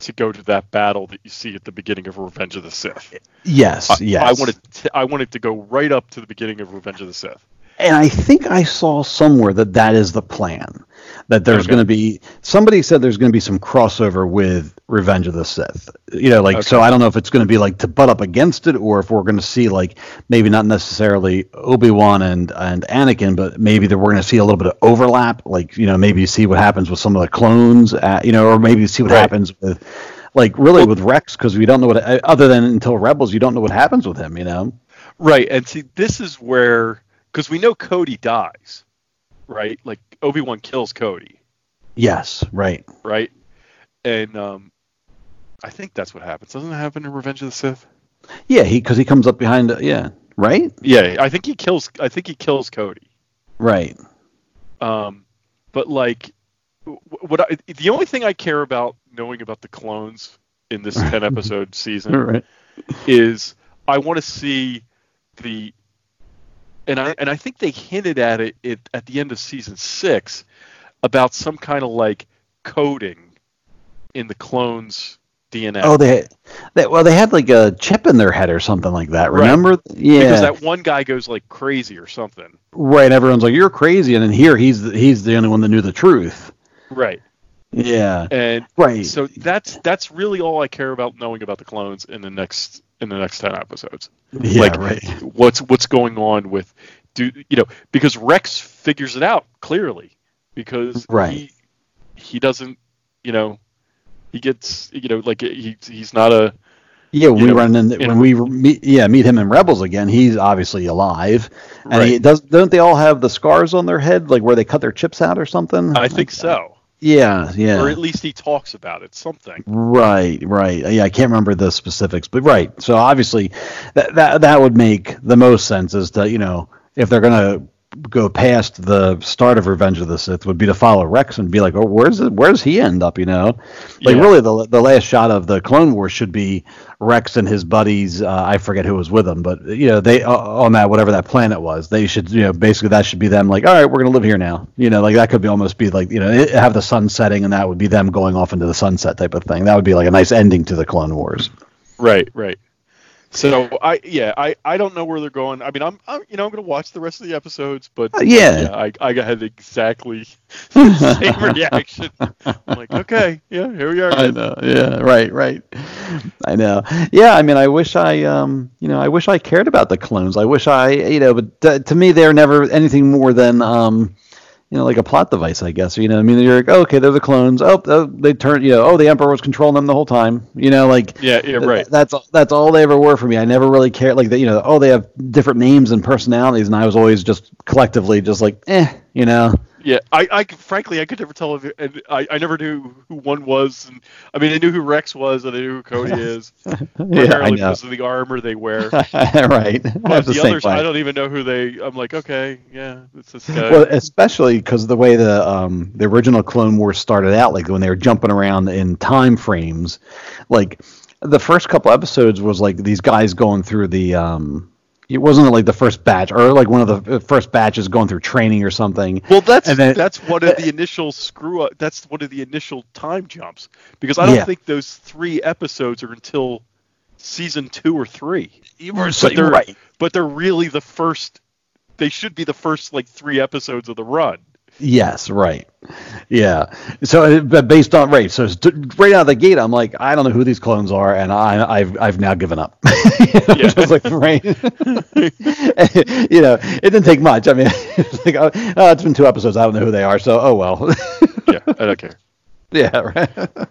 to go to that battle that you see at the beginning of Revenge of the Sith. yes, I, yes. I wanted to, I wanted to go right up to the beginning of Revenge of the Sith. And I think I saw somewhere that that is the plan. That there's Okay. going to be somebody said there's going to be some crossover with Revenge of the Sith. You know, like so. I don't know if it's going to be like to butt up against it, or if we're going to see like maybe not necessarily Obi Wan and and Anakin, but maybe that we're going to see a little bit of overlap. Like you know, maybe see what happens with some of the clones. Uh, you know, or maybe see what Right. happens with. Like really with Rex because we don't know what other than until Rebels you don't know what happens with him you know Right, and see, this is where because we know Cody dies, right? Like Obi Wan kills Cody, yes right right? And um, I think that's what happens. Doesn't it happen in Revenge of the Sith? yeah he because he comes up behind uh, yeah right Yeah, I think he kills. I think he kills Cody. right Um, but like, what I, the only thing I care about knowing about the clones in this ten episode season right is I want to see the and I and I think they hinted at it, it at the end of season six about some kind of like coding in the clones' DNA. Oh, they, they well, they had like a chip in their head or something like that. Right. Remember? Yeah. because that one guy goes like crazy or something. right. Everyone's like, "You're crazy," and then here he's the, he's the only one that knew the truth. Right. Yeah. And Right. so that's that's really all I care about knowing about the clones in the next in the next ten episodes. Yeah. like right. what's what's going on with do you know because Rex figures it out clearly because Right. he he doesn't you know he gets you know like he he's not a Yeah, when you we know, run in when we meet, yeah meet him in Rebels again. He's obviously alive, and he does. Don't they all have the scars on their head, like where they cut their chips out or something? I think so Yeah, yeah. or at least he talks about it something Right, right. Yeah, I can't remember the specifics, but right. So obviously, that that that would make the most sense as to you know if they're gonna go past the start of Revenge of the Sith would be to follow Rex and be like, oh, where's it, where's he end up? You know, like Yeah. really the the last shot of the Clone Wars should be Rex and his buddies. Uh, I forget who was with them, but you know they uh, on that whatever that planet was. They should you know basically that should be them like, all right, we're gonna live here now. You know, like that could be almost be like you know it, have the sun setting and that would be them going off into the sunset type of thing. That would be like a nice ending to the Clone Wars. right right so I yeah I I don't know where they're going I mean I'm, I'm you know I'm gonna watch the rest of the episodes but Uh, yeah. I I had exactly the same reaction I'm like okay yeah here we are I know. Yeah. Right. Right. I know. Yeah. I mean, I wish I, um, you know, I wish I cared about the clones. I wish I, you know, but to me, they're never anything more than, um, you know, like a plot device, I guess. You know, I mean, you're like, oh, okay, they're the clones. Oh, oh, they turned, you know, oh, the emperor was controlling them the whole time. You know, like, yeah yeah th- right That's that's all they ever were for me. I never really cared, like that. You know, oh, they have different names and personalities, and I was always just collectively just like, eh, you know. Yeah, I, I frankly I could never tell if and I, I never knew who one was, and I mean I knew who Rex was and I knew who Cody is, Yeah, I know. because of the armor they wear. right. I But the, the same others. I don't even know who they. I'm like, okay, yeah, it's this guy. Well, especially because the way the um, the original Clone Wars started out, like when they were jumping around in time frames, like the first couple episodes was like these guys going through the. Um, it wasn't like the first batch, or like one of the uh, first batches going through training or something. Well, that's And then- that's one of the initial screw up. That's one of the initial time jumps because I don't Yeah. think those three episodes are until season two or three. You were But they're right. but they're really the first. They should be the first like three episodes of the run. Yes, right. Yeah. So, uh, but based on right, so right out of the gate, I'm like, I don't know who these clones are, and I, I've, I've now given up. Yeah. Just like right. you know, it didn't take much. I mean, it's like, oh, oh, it's been two episodes. I don't know who they are, so oh well. Yeah, I don't care. yeah. Right.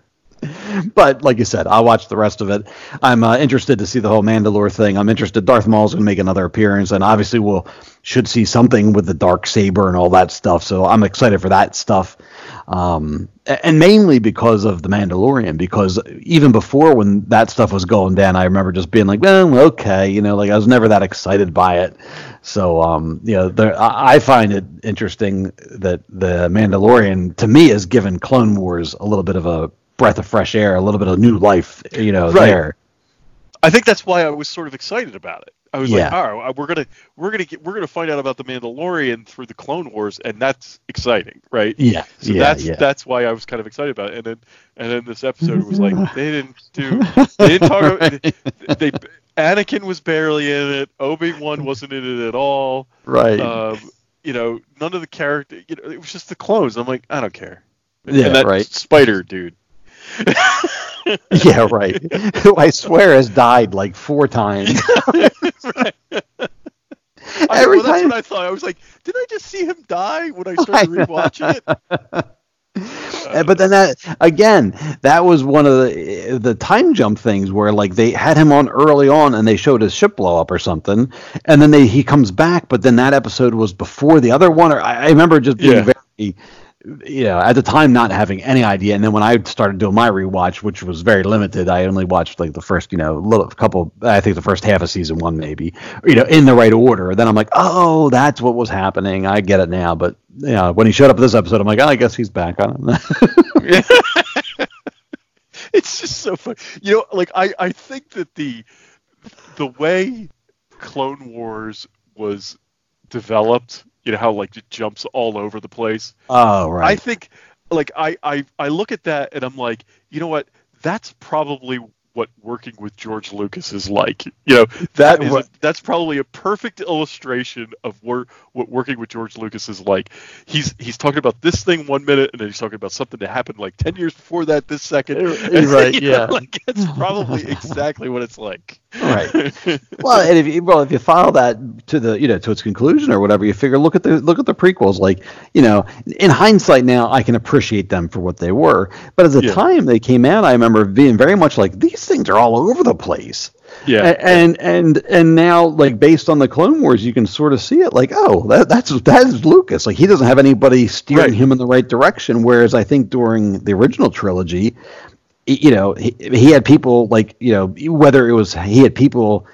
But like you said, I'll watch the rest of it. I'm uh, interested to see the whole Mandalore thing. I'm interested. Darth Maul's gonna make another appearance, and obviously we'll should see something with the dark saber and all that stuff. So I'm excited for that stuff, um, and mainly because of the Mandalorian. Because even before when that stuff was going down, I remember just being like, "Well, okay," you know, like I was never that excited by it. So, um, you know, there, I find it interesting that the Mandalorian, to me, has given Clone Wars a little bit of a breath of fresh air, a little bit of new life, you know, Right. there. I think that's why I was sort of excited about it. I was Yeah. like, all right, we're gonna we're gonna get we're gonna find out about the Mandalorian through the Clone Wars, and that's exciting, right? Yeah, So yeah, that's yeah. that's why I was kind of excited about it. And then and then this episode was like they didn't do they didn't talk about they Anakin was barely in it, Obi Wan wasn't in it at all. right. Um, you know, none of the character you know, it was just the clones. I'm like, I don't care. Yeah, and that right. spider dude. yeah, right. Who I swear has died like four times. I, Every well, that's time- what I thought. I was like, did I just see him die when I started rewatching it? Uh, but then that again, that was one of the the time jump things where like they had him on early on and they showed his ship blow up or something, and then they he comes back, but then that episode was before the other one. Or I, I remember just being Yeah. very, you know, at the time not having any idea, and then when I started doing my rewatch, which was very limited, I only watched like the first, you know, little couple, I think the first half of season one maybe, you know, in the right order. Then I'm like, oh, that's what was happening. I get it now. But you know, when he showed up this episode, I'm like, oh, I guess he's back. I don't know. it's just so funny. You know, like I, I think that the the way Clone Wars was developed, you know how like it jumps all over the place. Oh, right. I think like I, I I look at that and I'm like, you know what? That's probably what working with George Lucas is like. You know, that is a, that's probably a perfect illustration of where, what working with George Lucas is like. He's he's talking about this thing one minute, and then he's talking about something that happened like ten years before that this second. right? yeah. Know, like it's probably exactly what it's like. Right. well, and if you, well, if you follow that to the you know to its conclusion or whatever, you figure look at the look at the prequels. Like you know, in hindsight now, I can appreciate them for what they were, but at the yeah. time they came out, I remember being very much like these things are all over the place. Yeah. And and and now like based on the Clone Wars, you can sort of see it like, oh, that, that's that is Lucas. Like he doesn't have anybody steering right. him in the right direction. Whereas I think during the original trilogy, you know, he, he had people like you know whether it was he had people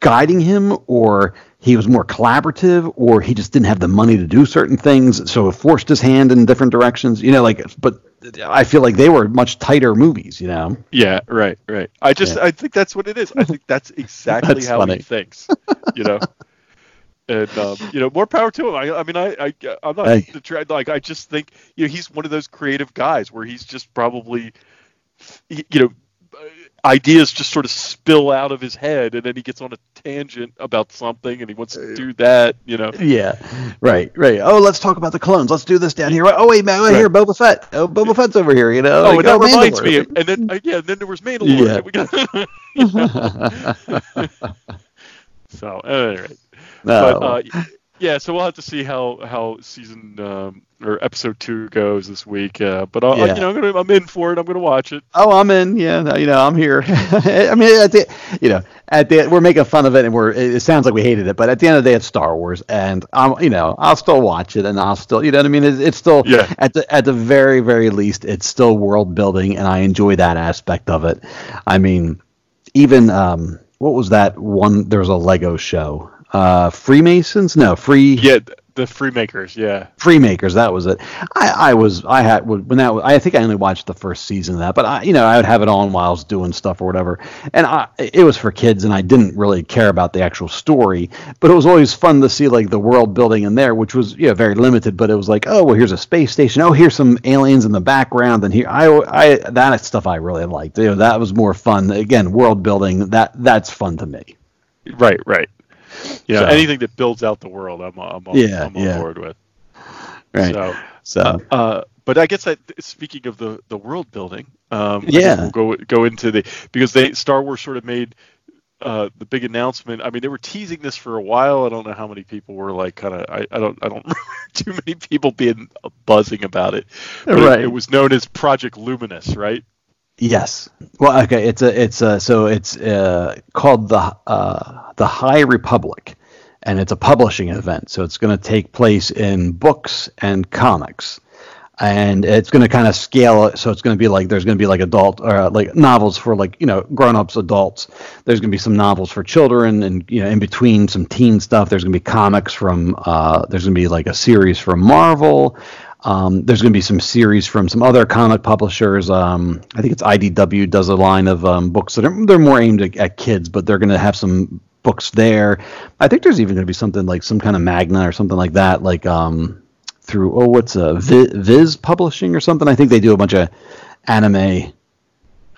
guiding him or he was more collaborative or he just didn't have the money to do certain things so it forced his hand in different directions you know like but i feel like they were much tighter movies you know yeah right right i just yeah. i think that's what it is i think that's exactly that's how funny. he thinks you know and um, you know more power to him i, I mean i, I i'm not hey. the, like i just think you know he's one of those creative guys where he's just probably you know ideas just sort of spill out of his head and then he gets on a tangent about something and he wants to do that you know? Yeah right right. Oh let's talk about the clones. Let's do this down here. Oh wait man right. here boba fett. Oh boba fett's over here you know? Oh like, and that oh, reminds me and then uh, yeah then there was mandalore yeah. so anyway. No. but uh, yeah, so we'll have to see how how season um, or episode two goes this week. Uh, but I'll, yeah. you know, I'm gonna I'm in for it. I'm gonna watch it. Oh, I'm in. Yeah, you know, I'm here. I mean, at the, you know, at the we're making fun of it, and we're it sounds like we hated it, but at the end of the day, it's Star Wars, and I'm you know I'll still watch it, and I'll still you know what I mean. It's, it's still yeah. at the at the very very least, it's still world building, and I enjoy that aspect of it. I mean, even um, what was that one? There was a Lego show uh, Freemasons? No, free. Yeah, the Freemakers. Yeah, Freemakers. That was it. I, I was I had when that I think I only watched the first season of that, but I you know I would have it on while I was doing stuff or whatever, and I it was for kids, and I didn't really care about the actual story, but it was always fun to see like the world building in there, which was yeah very limited, but it was like oh well here's a space station, oh here's some aliens in the background, and here I I that stuff I really liked. You know that was more fun. Again, world building that that's fun to me. Right, right. You know, so, anything that builds out the world, I'm I'm, yeah, I'm on yeah. board with. Right. So, so uh, but I guess that speaking of the the world building, um, yeah, we'll go go into the because they Star Wars sort of made uh, the big announcement. I mean, they were teasing this for a while. I don't know how many people were like kind of. I, I don't. I don't remember too many people being buzzing about it. But right. It, it, was known as Project Luminous, right? Yes. Well, okay. It's a. It's a. So it's uh, called the uh, the High Republic, and it's a publishing event. So it's going to take place in books and comics, and it's going to kind of scale it. So it's going to be like there's going to be like adult or uh, like novels for like you know grown ups, adults. There's going to be some novels for children, and you know in between some teen stuff. There's going to be comics from. Uh, there's going to be like a series from Marvel. Um, there's going to be some series from some other comic publishers. Um, I think it's IDW does a line of um, books that are they're more aimed at, at kids, but they're going to have some books there. I think there's even going to be something like some kind of Magna or something like that, like um, through oh what's a Viz, Viz Publishing or something. I think they do a bunch of anime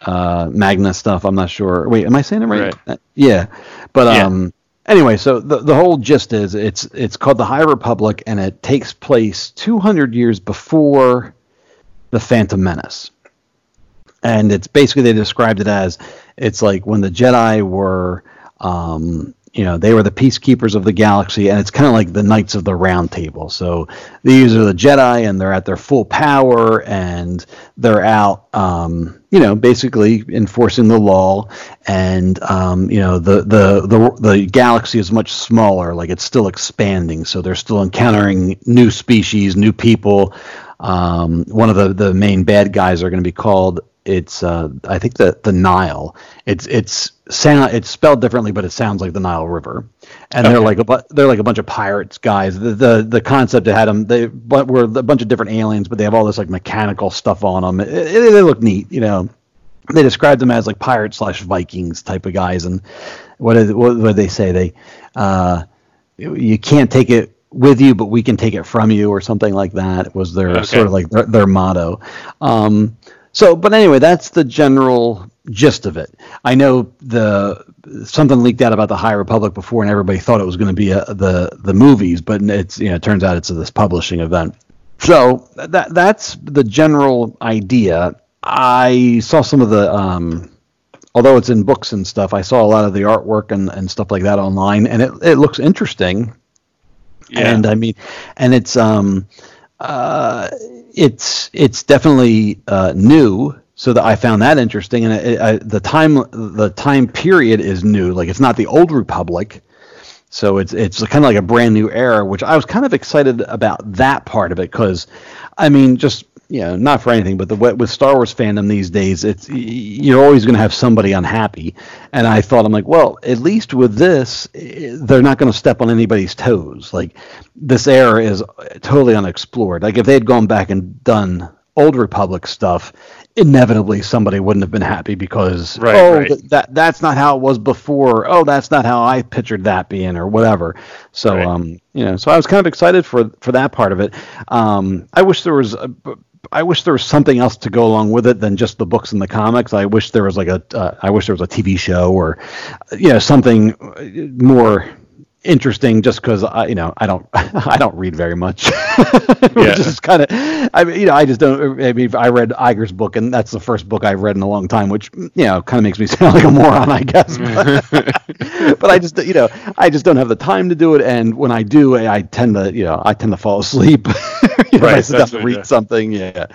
uh, Magna stuff. I'm not sure. Wait, am I saying it right? right. Uh, yeah, but yeah. um anyway, so the the whole gist is it's it's called the High Republic, and it takes place 200 years before the Phantom Menace. And it's basically they described it as it's like when the Jedi were um, you know they were the peacekeepers of the galaxy and it's kind of like the knights of the round table. So these are the jedi and they're at their full power and they're out um, you know basically enforcing the law. And um, you know the, the the the galaxy is much smaller like it's still expanding. So they're still encountering new species new people. Um, one of the, the main bad guys are going to be called it's uh, I think the the Nihil. It's it's sound it's spelled differently, but it sounds like the Nile River. And okay. they're like a they're like a bunch of pirates guys. The the, the concept that had them they but were a bunch of different aliens, but they have all this like mechanical stuff on them. It, it, they look neat, you know. They described them as like pirate slash Vikings type of guys, and what is what would they say? They uh, you can't take it with you, but we can take it from you, or something like that. Was their Okay. sort of like their, their motto. Um, so, but anyway, that's the general gist of it. I know the something leaked out about the High Republic before, and everybody thought it was going to be a, the the movies, but it's you know it turns out it's this publishing event. So that that's the general idea. I saw some of the um, although it's in books and stuff, I saw a lot of the artwork and, and stuff like that online, and it, it looks interesting. Yeah. And I mean, and it's um, uh, it's it's definitely uh, new, so that I found that interesting, and I, the time the time period is new, like it's not the old Republic. So it's it's kind of like a brand new era, which I was kind of excited about that part of it because, I mean, just you know, not for anything, but the with Star Wars fandom these days, it's you're always going to have somebody unhappy, and I thought I'm like, well, at least with this, eh, they're not going to step on anybody's toes. Like this era is totally unexplored. Like if they had gone back and done old Republic stuff, inevitably somebody wouldn't have been happy because Right, oh right. th- that that's not how it was before. Oh, that's not how I pictured that being, or whatever. So, Right. um, you know, so I was kind of excited for for that part of it. Um, I wish there was. A, I wish there was something else to go along with it than just the books and the comics. I wish there was like a. Uh, I wish there was a TV show or, you know, something more interesting. Just because I, you know, I don't, I don't read very much. Yeah. is kind of, I mean, you know, I just don't. I mean, I read Iger's book, and that's the first book I've read in a long time, which you know, kind of makes me sound like a moron, I guess. But, but I just, you know, I just don't have the time to do it, and when I do, I, tend to, you know, I tend to fall asleep. you know, if I Right, sit to read yeah. something, yeah.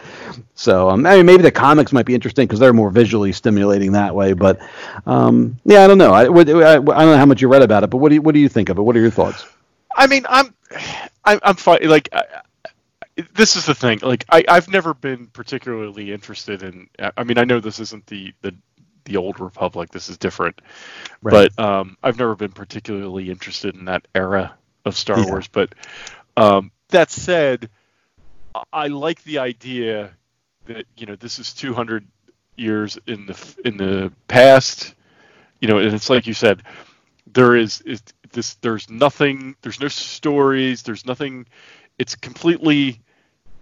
So, um, I mean, maybe the comics might be interesting because they're more visually stimulating that way. But, um, yeah, I don't know. I, what, I, I don't know how much you read about it, but what do you, what do you think of it? What are your thoughts? I mean, I'm, I'm, I'm fine. Like, I, this is the thing. Like, I, I've never been particularly interested in. I mean, I know this isn't the the, the old Republic. This is different. Right. But um, I've never been particularly interested in that era of Star Yeah. Wars. But um, that said, I- I like the idea that you know this is 200 years in the in the past. You know, and it's like you said, there is, is this there's nothing there's no stories there's nothing it's completely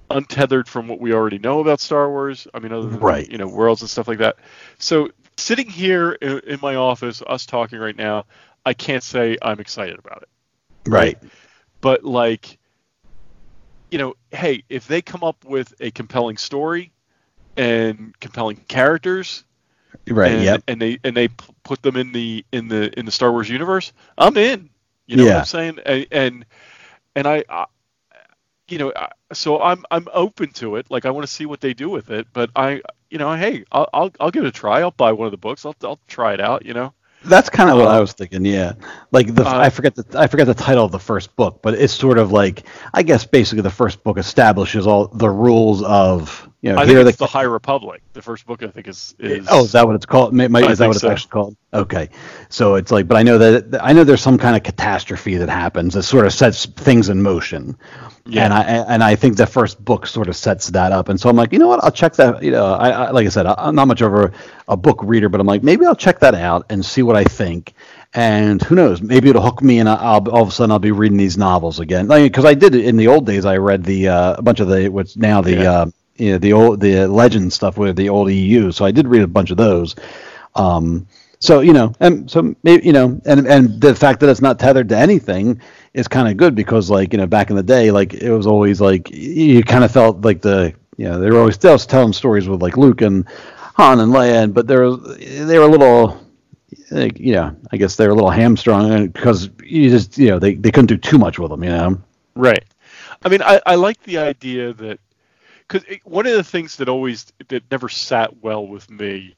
untethered from what we already know about Star Wars I mean other than Right. you know worlds and stuff like that so sitting here in, in my office us talking right now I can't say I'm excited about it Right. but like you know hey if they come up with a compelling story and compelling characters Right. and, yep. and they and they put them in the in the in the Star Wars universe, I'm in. You know what I'm saying? And and, and I, I, you know, I, so I'm I'm open to it. Like I want to see what they do with it. But I, you know, hey, I'll I'll, I'll give it a try. I'll buy one of the books. I'll I'll try it out. You know. That's kind of what I Uh, was thinking. Yeah, like the uh, I forget the I forget the title of the first book, but it's sort of like I guess basically the first book establishes all the rules of you know I here think it's the, the High Republic. The first book I think is is. oh is that what it's called? May, may, is that what it's so. actually called? Okay, so it's like, but I know that I know there's some kind of catastrophe that happens that sort of sets things in motion. Yeah. And I and I think the first book sort of sets that up, and so I'm like, you know what, I'll check that. You know, I, I like I said, I, I'm not much of a, a book reader, but I'm like, maybe I'll check that out and see what I think. And who knows, maybe it'll hook me, and I'll all of a sudden I'll be reading these novels again. Because I did it in the old days. I read the uh, a bunch of the what's now the Yeah. uh, you know, the old the legend stuff with the old EU. So I did read a bunch of those. Um, so you know, and so you know, and and the fact that it's not tethered to anything is kind of good because like you know back in the day, like it was always like you kind of felt like the you know they were always still telling stories with like Luke and Han and Leia, and, but they're they were a little. Like, you know, I guess they're a little hamstrung uh, because you just, you know, they, they couldn't do too much with them, you know. Right. I mean, I, I like the idea that because one of the things that always that never sat well with me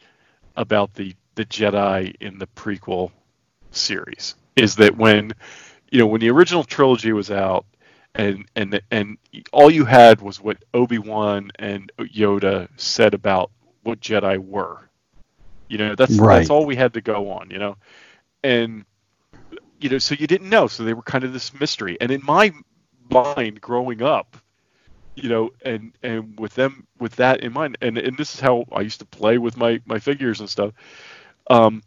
about the the Jedi in the prequel series is that when you know when the original trilogy was out and and and all you had was what Obi Wan and Yoda said about what Jedi were. You know, that's Right. that's all we had to go on. You know, and you know, so you didn't know, so they were kind of this mystery. And in my mind, growing up, you know, and and with them with that in mind, and and this is how I used to play with my my figures and stuff. Um,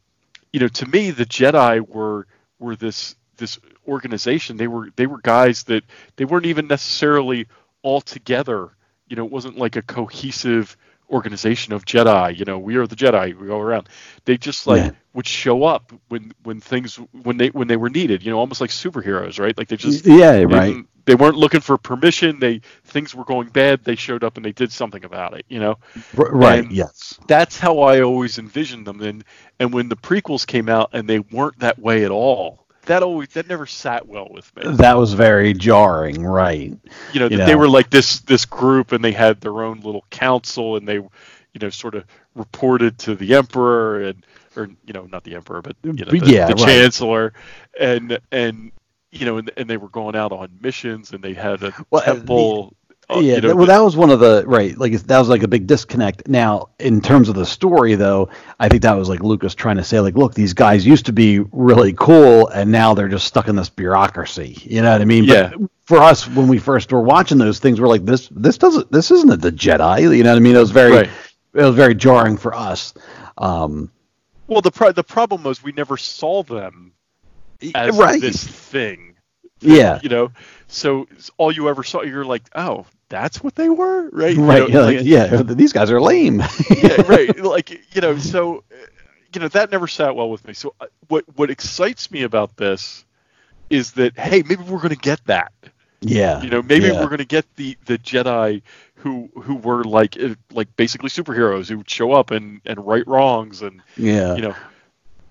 you know, to me, the Jedi were were this this organization. They were they were guys that they weren't even necessarily all together. You know, it wasn't like a cohesive organization of Jedi. You know, we are the Jedi. We go around. They just like Yeah. would show up when when things when they when they were needed. You know, almost like superheroes, right? Like they just Yeah, right. They weren't looking for permission. They things were going bad. They showed up and they did something about it. You know, right. and- yes. that's how I always envisioned them. And and when the prequels came out and they weren't that way at all, that always that never sat well with me. That was very jarring. Right. You know, you that they were like this this group and they had their own little council and they, you know, sort of reported to the emperor and or you know not the emperor but you know the, Yeah, the right. chancellor and and you know and, and they were going out on missions and they had a Well, uh, the- temple. uh, yeah, you know, well, that was one of the right. Like that was like a big disconnect. Now, in terms of the story, though, I think that was like Lucas trying to say, like, look, these guys used to be really cool, and now they're just stuck in this bureaucracy. You know what I mean? Yeah. But for us, when we first were watching those things, we're like, this, this doesn't, this isn't the Jedi. You know what I mean? It was very, Right. it was very jarring for us. Um, well the pro- the problem was we never saw them as right. this thing. yeah. you know so all you ever saw you're like oh that's what they were right You Right. know, yeah, like, yeah. These guys are lame. yeah right like you know so you know that never sat well with me so uh, what what excites me about this is that hey maybe we're going to get that yeah. you know maybe yeah. we're going to get the the jedi who who were like uh, like basically superheroes who would show up and and right wrongs and Yeah. you know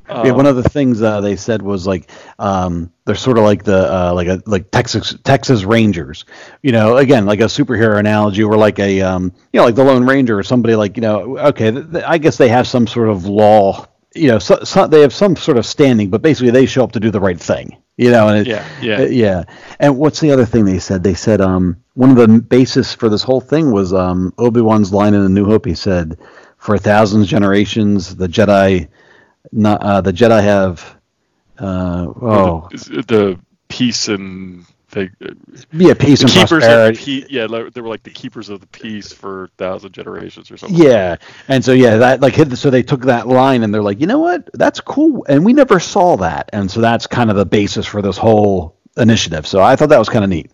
yeah, um, one of the things uh, they said was like um, they're sort of like the uh, like a like Texas Texas Rangers, you know. Again, like a superhero analogy, or like a um, you know like the Lone Ranger or somebody like you know. Okay, th- th- I guess they have some sort of law, you know. So, so they have some sort of standing, but basically they show up to do the right thing, you know. And it, Yeah, yeah. uh, yeah. And what's the other thing they said? They said um, one of the basis for this whole thing was um, Obi Wan's line in the New Hope. He said, "For a thousand generations, the Jedi." Not uh, the Jedi have uh, oh the, the peace and they yeah peace the and keepers prosperity peace. Yeah, they were like the keepers of the peace for a thousand generations or something. yeah and so yeah that like hit- so they took that line and they're like you know what that's cool and we never saw that and so that's kind of the basis for this whole initiative so I thought that was kind of neat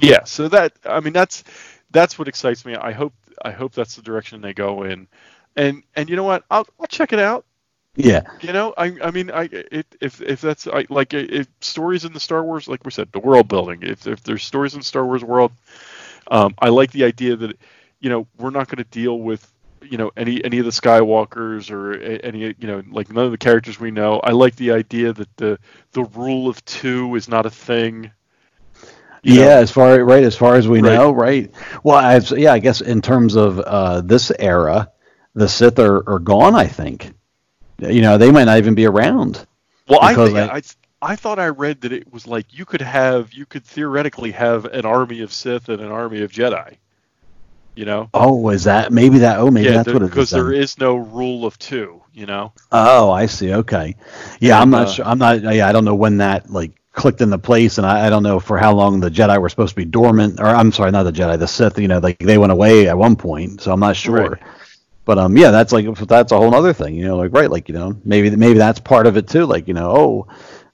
Yeah. So that I mean that's that's what excites me. I hope I hope that's the direction they go in. And and you know what? I'll I'll check it out. Yeah You know, I I mean I it, if if that's I, like if stories in the Star Wars like we said the world building if if there's stories in Star Wars world, um, I like the idea that you know we're not going to deal with you know any any of the Skywalkers or any you know like none of the characters we know. I like the idea that the the rule of two is not a thing. you know? yeah as far right as far as we Right. know right well I, yeah I guess in terms of uh, this era the Sith are, are gone I think you know they might not even be around Well, I, think, I- I I thought I read that it was like you could have you could theoretically have an army of Sith and an army of Jedi. You know? oh is that maybe that oh maybe yeah, that's there- what it is because there is no rule of two. You know? Oh, I see. Okay. Yeah, I'm not uh, sure. I'm not. Yeah, I don't know when that like clicked into place, and I, I don't know for how long the Jedi were supposed to be dormant. Or I'm sorry, not the Jedi, the Sith. You know, like they went away at one point, so I'm not sure. Right. But um, yeah, that's like that's a whole other thing. You know, like right, like you know, maybe maybe that's part of it too. Like you know, oh,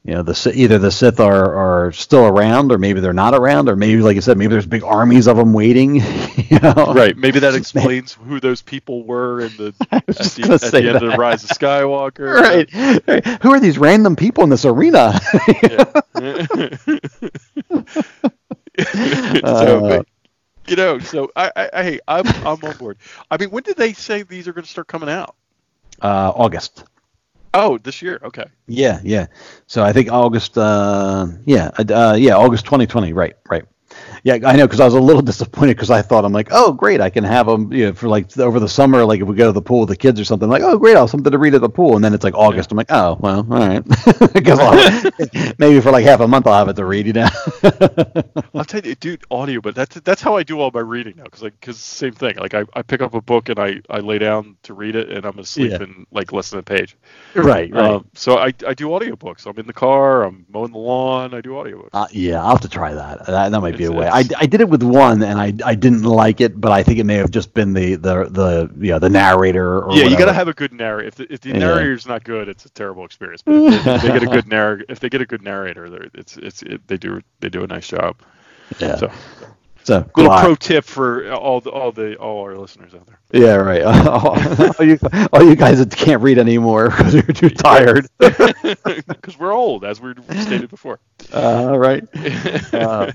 you know, the either the Sith are are still around, or maybe they're not around, or maybe like you said, maybe there's big armies of them waiting. you know, Right. Maybe that explains who those people were in the at the, at the end of the. Rise of Skywalker. right. right. Who are these random people in this arena? so, Uh, you know, so I, I, I, hey, I'm, I'm on board. I mean, when did they say these are going to start coming out? uh, August. Oh, this year. Okay. Yeah, yeah. So I think August. Uh, yeah, uh, yeah, August 2020. Right, right. Yeah, I know because I was a little disappointed because I thought I'm like, oh, great, I can have them, you know, for like over the summer, like if we go to the pool with the kids or something, like, oh, great, I'll have something to read at the pool, and then it's like August. I'm like, oh, well, all right, because maybe for like half a month I'll have it to read, you know. I'll tell you, dude, audio, but that's that's how I do all my reading now. Because like, because same thing. Like, I, I pick up a book and I, I lay down to read it, and I'm asleep Yeah. in like less than a page. right, right. Um, so I, I do audiobooks. I'm in the car. I'm mowing the lawn. I do audiobooks. Uh, yeah, I'll have to try that. That, that might be a It's- way. I, I did it with one, and I, I didn't like it, but I think it may have just been the the the you know, the narrator. Or yeah, you got to have a good narrator. If the, if the Yeah. narrator's not good, it's a terrible experience. But if they, if they get a good narrator, if they get a good narrator, they're- it's it's it, they do they do a nice job. Yeah. So, So little glad- pro tip for all the all the all our listeners out there. Yeah, right. all, you, all you guys that can't read anymore because you're too tired. Because we're old, as we stated before. uh, right. Uh,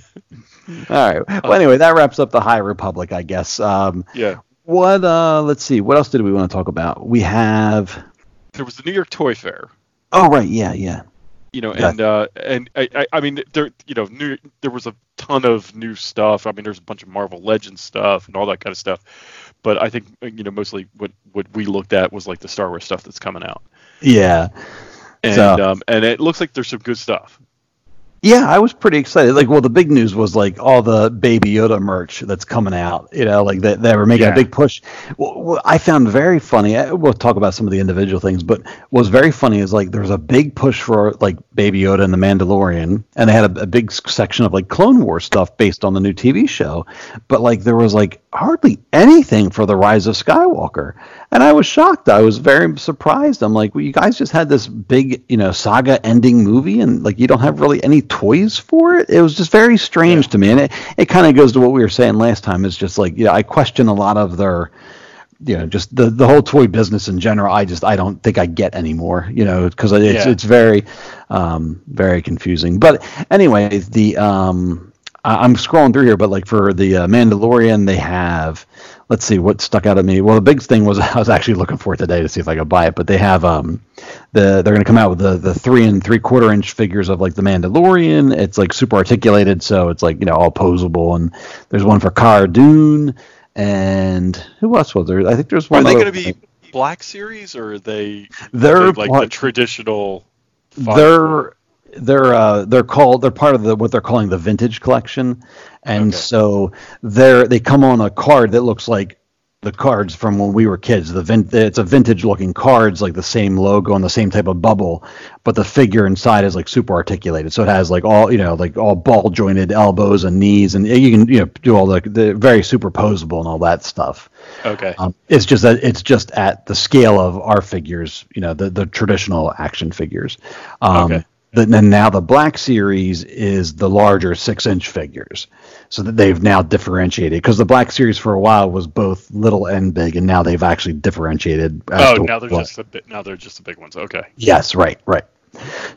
all right. Well, anyway, that wraps up the High Republic, I guess. Um, Yeah. what? Uh, let's see. What else did we want to talk about? We have. There was the New York Toy Fair. Oh, right. Yeah, yeah. You know, Yeah. and uh, and I, I, I mean, there, you know, new, there was a ton of new stuff. I mean, there's a bunch of Marvel Legends stuff and all that kind of stuff. But I think you know, mostly what what we looked at was like the Star Wars stuff that's coming out, Yeah. and So- um, and it looks like there's some good stuff. Yeah, I was pretty excited. Like, well, the big news was like all the Baby Yoda merch that's coming out. You know, like they, they were making Yeah. a big push. What, what I found very funny. Uh, we'll talk about some of the individual things, but what was very funny is like there was a big push for like Baby Yoda and the Mandalorian, and they had a, a big section of like Clone War stuff based on the new TV show. But like there was like hardly anything for the Rise of Skywalker, and I was shocked. I was very surprised. I'm like, well, you guys just had this big, you know, saga-ending movie, and like you don't have really any toys for it. It was just very strange to me, and it it kind of goes to what we were saying last time. It's just like, yeah, I question a lot of their you know just the the whole toy business in general i just i don't think i get anymore you know because it's Yeah. it's very um very confusing but anyway the um i'm scrolling through here but like for the uh, mandalorian they have let's see what stuck out at me well the big thing was i was actually looking for it today to see if i could buy it but they have um the they're going to come out with the the three and three quarter inch figures of like the mandalorian it's like super articulated so it's like you know all posable and there's one for Cara Dune and who else was there? I think there's one. Are they going to be Black Series or are they? They're are they like the traditional. They're they're uh, they're called they're part of the what they're calling the vintage collection, and Okay. so they're they come on a card that looks like the cards from when we were kids. The vin- it's a vintage looking cards like the same logo and the same type of bubble, but the figure inside is like super articulated. So it has like all you know like all ball jointed elbows and knees, and you can you know do all the the very superposable and all that stuff. okay. Um, it's just that it's just at the scale of our figures, you know, the, the traditional action figures. Um, Okay. But then now the Black Series is the larger six inch figures, so that they've now differentiated because the Black Series for a while was both little and big, and now they've actually differentiated. oh, now they're what- just the. Now they're just the big ones. Okay. Yes, right, right.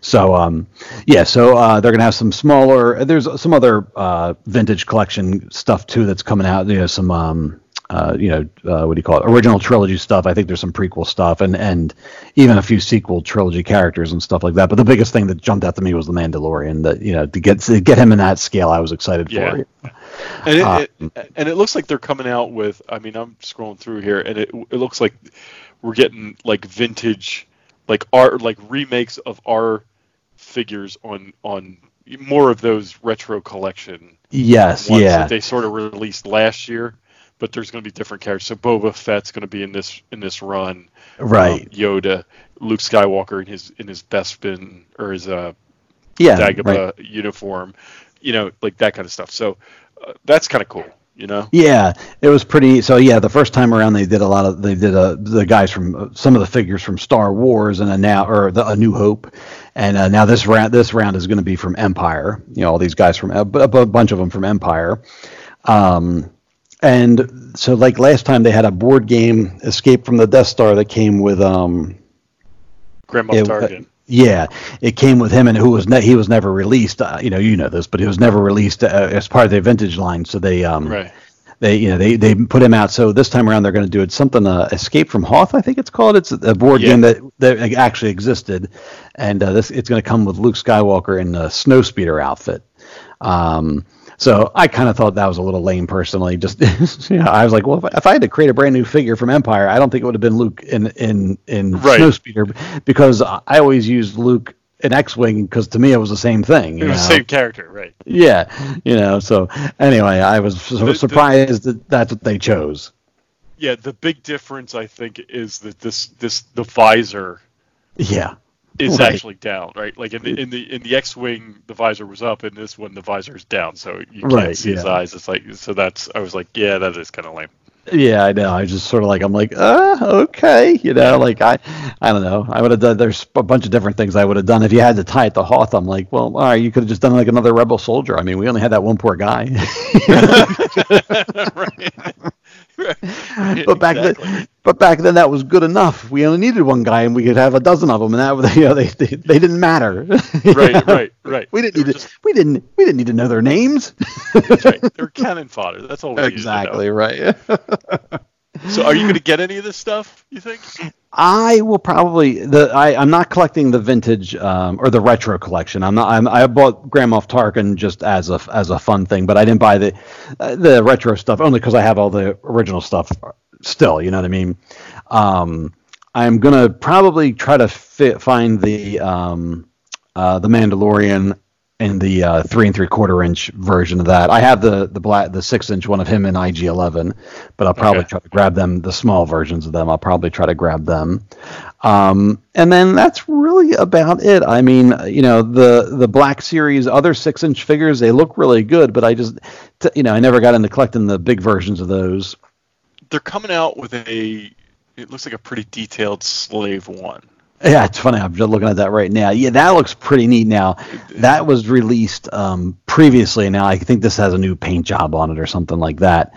So, um, yeah, so uh, they're gonna have some smaller. There's some other uh, vintage collection stuff too that's coming out. You know, some um, uh, you know, uh, what do you call it? Original trilogy stuff. I think there's some prequel stuff and and even a few sequel trilogy characters and stuff like that. But the biggest thing that jumped out to me was the Mandalorian. That you know, to get to get him in that scale, I was excited Yeah. for. And it, Uh, it and it looks like they're coming out with. I mean, I'm scrolling through here, and it it looks like we're getting like vintage, like our like remakes of our figures on on more of those retro collection Yes, ones yeah, that they sort of released last year. But there's going to be different characters. So Boba Fett's going to be in this in this run. right. Um, Yoda, Luke Skywalker in his in his Bespin or his uh, yeah, Dagobah right. uniform, you know, like that kind of stuff. So uh, that's kind of cool, you know. Yeah, it was pretty. So yeah, the first time around they did a lot of they did a the guys from uh, some of the figures from Star Wars and a now or the A New Hope, and uh, now this round this round is going to be from Empire. You know, all these guys from a, a bunch of them from Empire. Um, and so like last time they had a board game Escape from the Death Star that came with um Grand Moff Tarkin. yeah, it came with him, and who was ne- he was never released. Uh, you know, you know this, but he was never released uh, as part of their vintage line. So they um, right. they you know they they put him out. So this time around they're going to do it something uh, Escape from Hoth, I think it's called. It's a board Yeah. game that that actually existed, and uh, this it's going to come with Luke Skywalker in a snowspeeder outfit. Um, so I kind of thought that was a little lame, personally. Just you know, I was like, well, if I, if I had to create a brand new figure from Empire, I don't think it would have been Luke in in in Right. snowspeeder because I always used Luke in X-wing because to me it was the same thing. It was the same character, right? Yeah, you know. So anyway, I was The- the- surprised that that's what they chose. Yeah, the big difference I think is that this this the visor Yeah, is Right. actually down, right? Like in the in the in the X-wing, the visor was up, and this one the visor is down, so you can't Right, see his eyes. It's like so that's I was like, yeah, that is kind of lame. Yeah, I know. I just sort of like I'm like, uh, okay, you know, like I, I don't know. I would have done. There's a bunch of different things I would have done if you had to tie it to Hoth. I'm like, well, all right, you could have just done like another rebel soldier. I mean, we only had that one poor guy. but back then, but back then that was good enough. We only needed one guy, and we could have a dozen of them, and that you know, they they, they didn't matter. right, right, right. We didn't They need to. just- We didn't. We didn't need to know their names. that's right. They're cannon fodder. That's all we needed to know. exactly right. So, are you going to get any of this stuff? You think? I will probably the I, I'm not collecting the vintage um, or the retro collection. I'm not. I'm, I bought Grand Moff Tarkin just as a as a fun thing, but I didn't buy the uh, the retro stuff only because I have all the original stuff still. You know what I mean? Um, I'm gonna probably try to fit, find the um, uh, the Mandalorian in the uh, three and three quarter inch version of that. I have the the black the six inch one of him in IG11, but I'll probably Okay. try to grab them the small versions of them. I'll probably try to grab them, um, and then that's really about it. I mean, you know, the the Black Series other six inch figures they look really good, but I just t- you know I never got into collecting the big versions of those. They're coming out with a. It looks like a pretty detailed slave one. Yeah, it's funny. I'm just looking at that right now. Yeah, that looks pretty neat. Now, that was released um, previously. Now, I think this has a new paint job on it or something like that.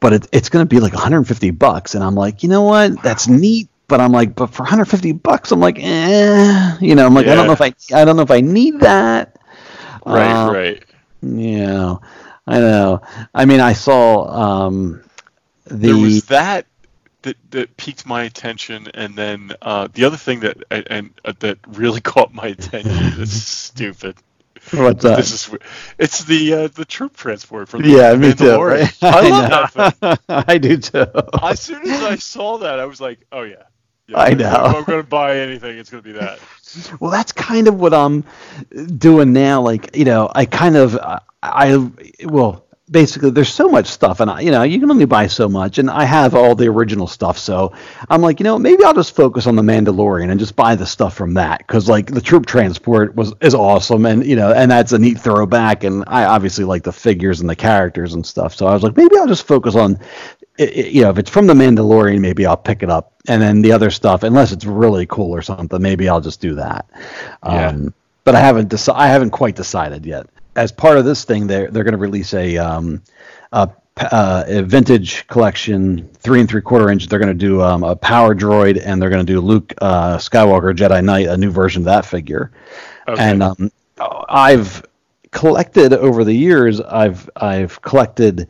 But it, it's going to be like 150 bucks, and I'm like, you know what? That's neat. But I'm like, but for 150 bucks, I'm like, eh. You know, I'm like, I don't know if I, I don't know if I need that. Right, Uh, right. Yeah, I know. I mean, I saw um, the. there was that that that piqued my attention, and then uh, the other thing that and, and uh, that really caught my attention. this is stupid. what's that? This is it's the uh, the troop transport from the yeah, me too. Right? I love that know. thing. I do too. As soon as I saw that, I was like, oh yeah. yeah I if know. I'm going to buy anything, it's going to be that. Well, that's kind of what I'm doing now. Like, you know, I kind of, I, I well, basically, there's so much stuff, and I, you know, you can only buy so much, and I have all the original stuff. So I'm like, you know, maybe I'll just focus on the Mandalorian and just buy the stuff from that because, like, the troop transport was is awesome, and you know, and that's a neat throwback, and I obviously like the figures and the characters and stuff. So I was like, maybe I'll just focus on you know, if it's from the Mandalorian, maybe I'll pick it up, and then the other stuff, unless it's really cool or something, maybe I'll just do that. Yeah. Um, but I haven't deci- I haven't quite decided yet. As part of this thing, they're they're going to release a um, a, uh, a vintage collection, three and three quarter inch. They're going to do um, a power droid, and they're going to do Luke uh, Skywalker Jedi Knight, a new version of that figure. Okay. And um, I've collected over the years. I've I've collected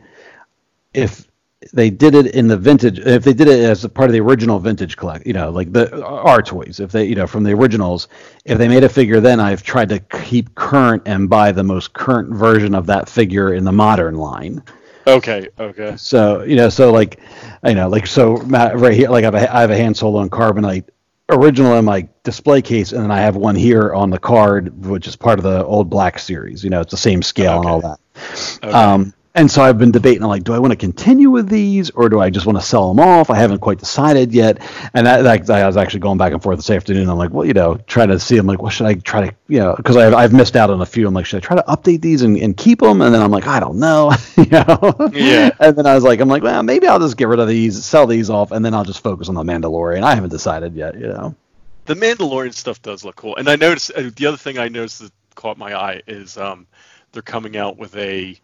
if they did it in the vintage if they did it as a part of the original vintage collect you know like the our toys if they you know from the originals if they made a figure then i've tried to keep current and buy the most current version of that figure in the modern line Okay, okay. so you know so like you know like so Matt, right here like I have a, I have a Han Solo and carbonite original in my display case and then i have one here on the card which is part of the old black series you know it's the same scale and all that okay. um, and so I've been debating, like, do I want to continue with these, or do I just want to sell them off? I haven't quite decided yet. And that, that I was actually going back and forth this afternoon. I'm like, well, you know, trying to see. I'm like, well, should I try to, you know, because I've, I've missed out on a few. I'm like, should I try to update these and, and keep them? And then I'm like, I don't know, you know. Yeah. And then I was like, I'm like, well, maybe I'll just get rid of these, sell these off, and then I'll just focus on the Mandalorian. I haven't decided yet, you know. the Mandalorian stuff does look cool, and I noticed uh, the other thing I noticed that caught my eye is um, they're coming out with a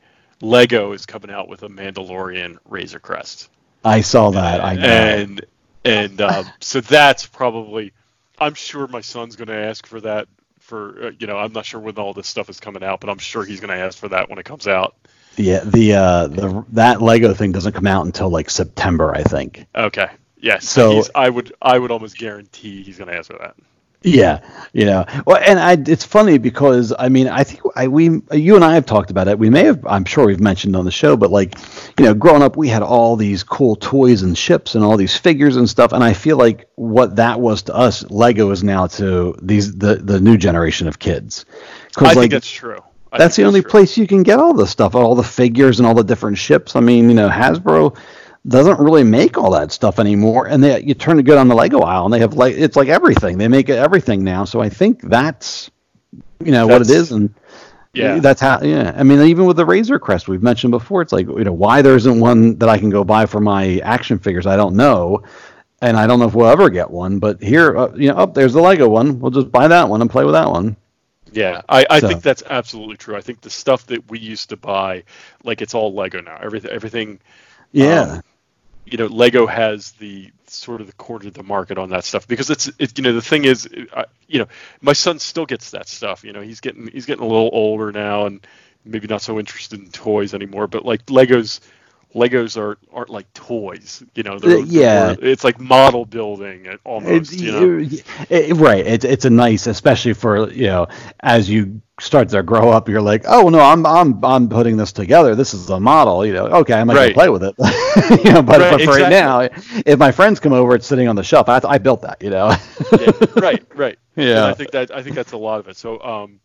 Lego is coming out with a Mandalorian Razor Crest, I saw that. I know. and and um, so that's probably I'm sure my son's going to ask for that for uh, you know I'm not sure when all this stuff is coming out, but I'm sure he's going to ask for that when it comes out. Yeah, the uh, the that Lego thing doesn't come out until like September, I think. Okay, yes. So- So I would I would almost guarantee he's going to ask for that. Yeah, you know. Well, and I, it's funny because I mean, I think I, we, you and I have talked about it. We may have, I'm sure we've mentioned on the show, but like, you know, growing up, we had all these cool toys and ships and all these figures and stuff. And I feel like what that was to us, Lego is now to these the the new generation of kids. I Because like think that's true. I that's the only true. place you can get all the stuff, all the figures and all the different ships. I mean, you know, Hasbro, doesn't really make all that stuff anymore. And they, you turn to good on the Lego aisle, and they have like it's like everything. They make everything now. So I think that's you know what it is, and Yeah. that's how. Yeah, I mean, even with the Razor Crest we've mentioned before, it's like you know why there isn't one that I can go buy for my action figures. I don't know. And I don't know if we'll ever get one, but here, uh, you know, up there's the Lego one. We'll just buy that one and play with that one. Yeah, I, I So- think that's absolutely true. I think the stuff that we used to buy, like it's all Lego now. Everything, everything. Yeah, um, you know, Lego has the sort of the corner of the market on that stuff because it's, it, you know, the thing is, I, you know, my son still gets that stuff. You know, he's getting he's getting a little older now and maybe not so interested in toys anymore. But like Legos, Legos are aren't like toys. You know, they're, Uh, yeah. they're it's like model building almost. It- you know, it- right. It's it's a nice, especially for you know, as you start to grow up, you're like, oh no, I'm I'm I'm putting this together. This is a model. You know, okay, I'm not Right. gonna play with it. you know, but, Right, but for right now, if my friends come over, it's sitting on the shelf. I, I built that. You know. yeah, right, right. And Yeah. I think that I think that's a lot of it. So, um,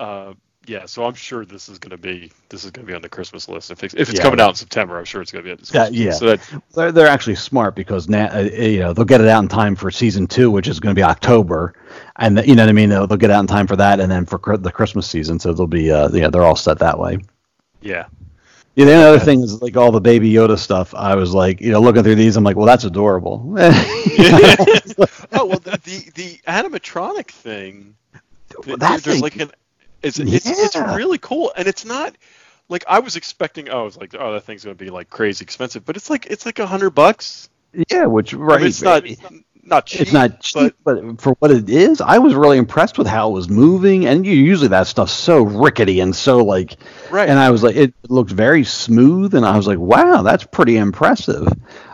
uh, yeah. So I'm sure this is going to be this is going to be on the Christmas list. If it's, if it's Yeah. coming out in September, I'm sure it's going to be on the That- yeah. So that They're, they're actually smart because now uh, you know they'll get it out in time for season two, which is going to be October, and you know what I mean. They'll, they'll get out in time for that, and then for cr- the Christmas season, so they'll be uh, yeah they're all set that way. yeah, Yeah, the only other thing is like all the Baby Yoda stuff. I was like, you know, looking through these, I'm like, well, that's adorable. oh well, the the, the animatronic thing. th- that there's thing- like an it's, it's it's really cool, and it's not like I was expecting. Oh, I was like, oh, that thing's going to be like crazy expensive, but it's like it's like a hundred bucks. yeah, which I right, mean, it's not it's not cheap. it's not cheap, but, for what it is, I was really impressed with how it was moving. And you usually that stuff's so rickety and so like, Right. And I was like, it looked very smooth, and I was like, wow, that's pretty impressive.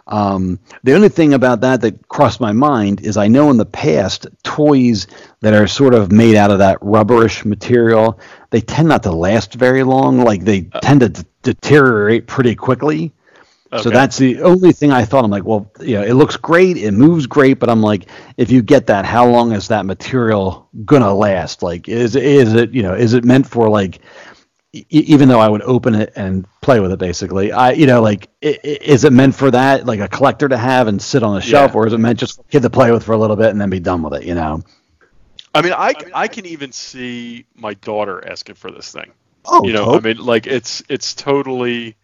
Um, the only thing about that that crossed my mind is I know in the past toys that are sort of made out of that rubberish material, they tend not to last very long. Like they tend to d- deteriorate pretty quickly. So that's the only thing I thought. I'm like, well, you know, it looks great, it moves great, but I'm like, if you get that, how long is that material gonna last? Like, is is it you know, is it meant for like, e- even though I would open it and play with it, basically, I you know, like, i- i- is it meant for that, like a collector to have and sit on a shelf, Yeah. or is it meant just for a kid to play with for a little bit and then be done with it? You know? I mean, I, I can even see my daughter asking for this thing. Oh, you know, tot- I mean, like it's it's totally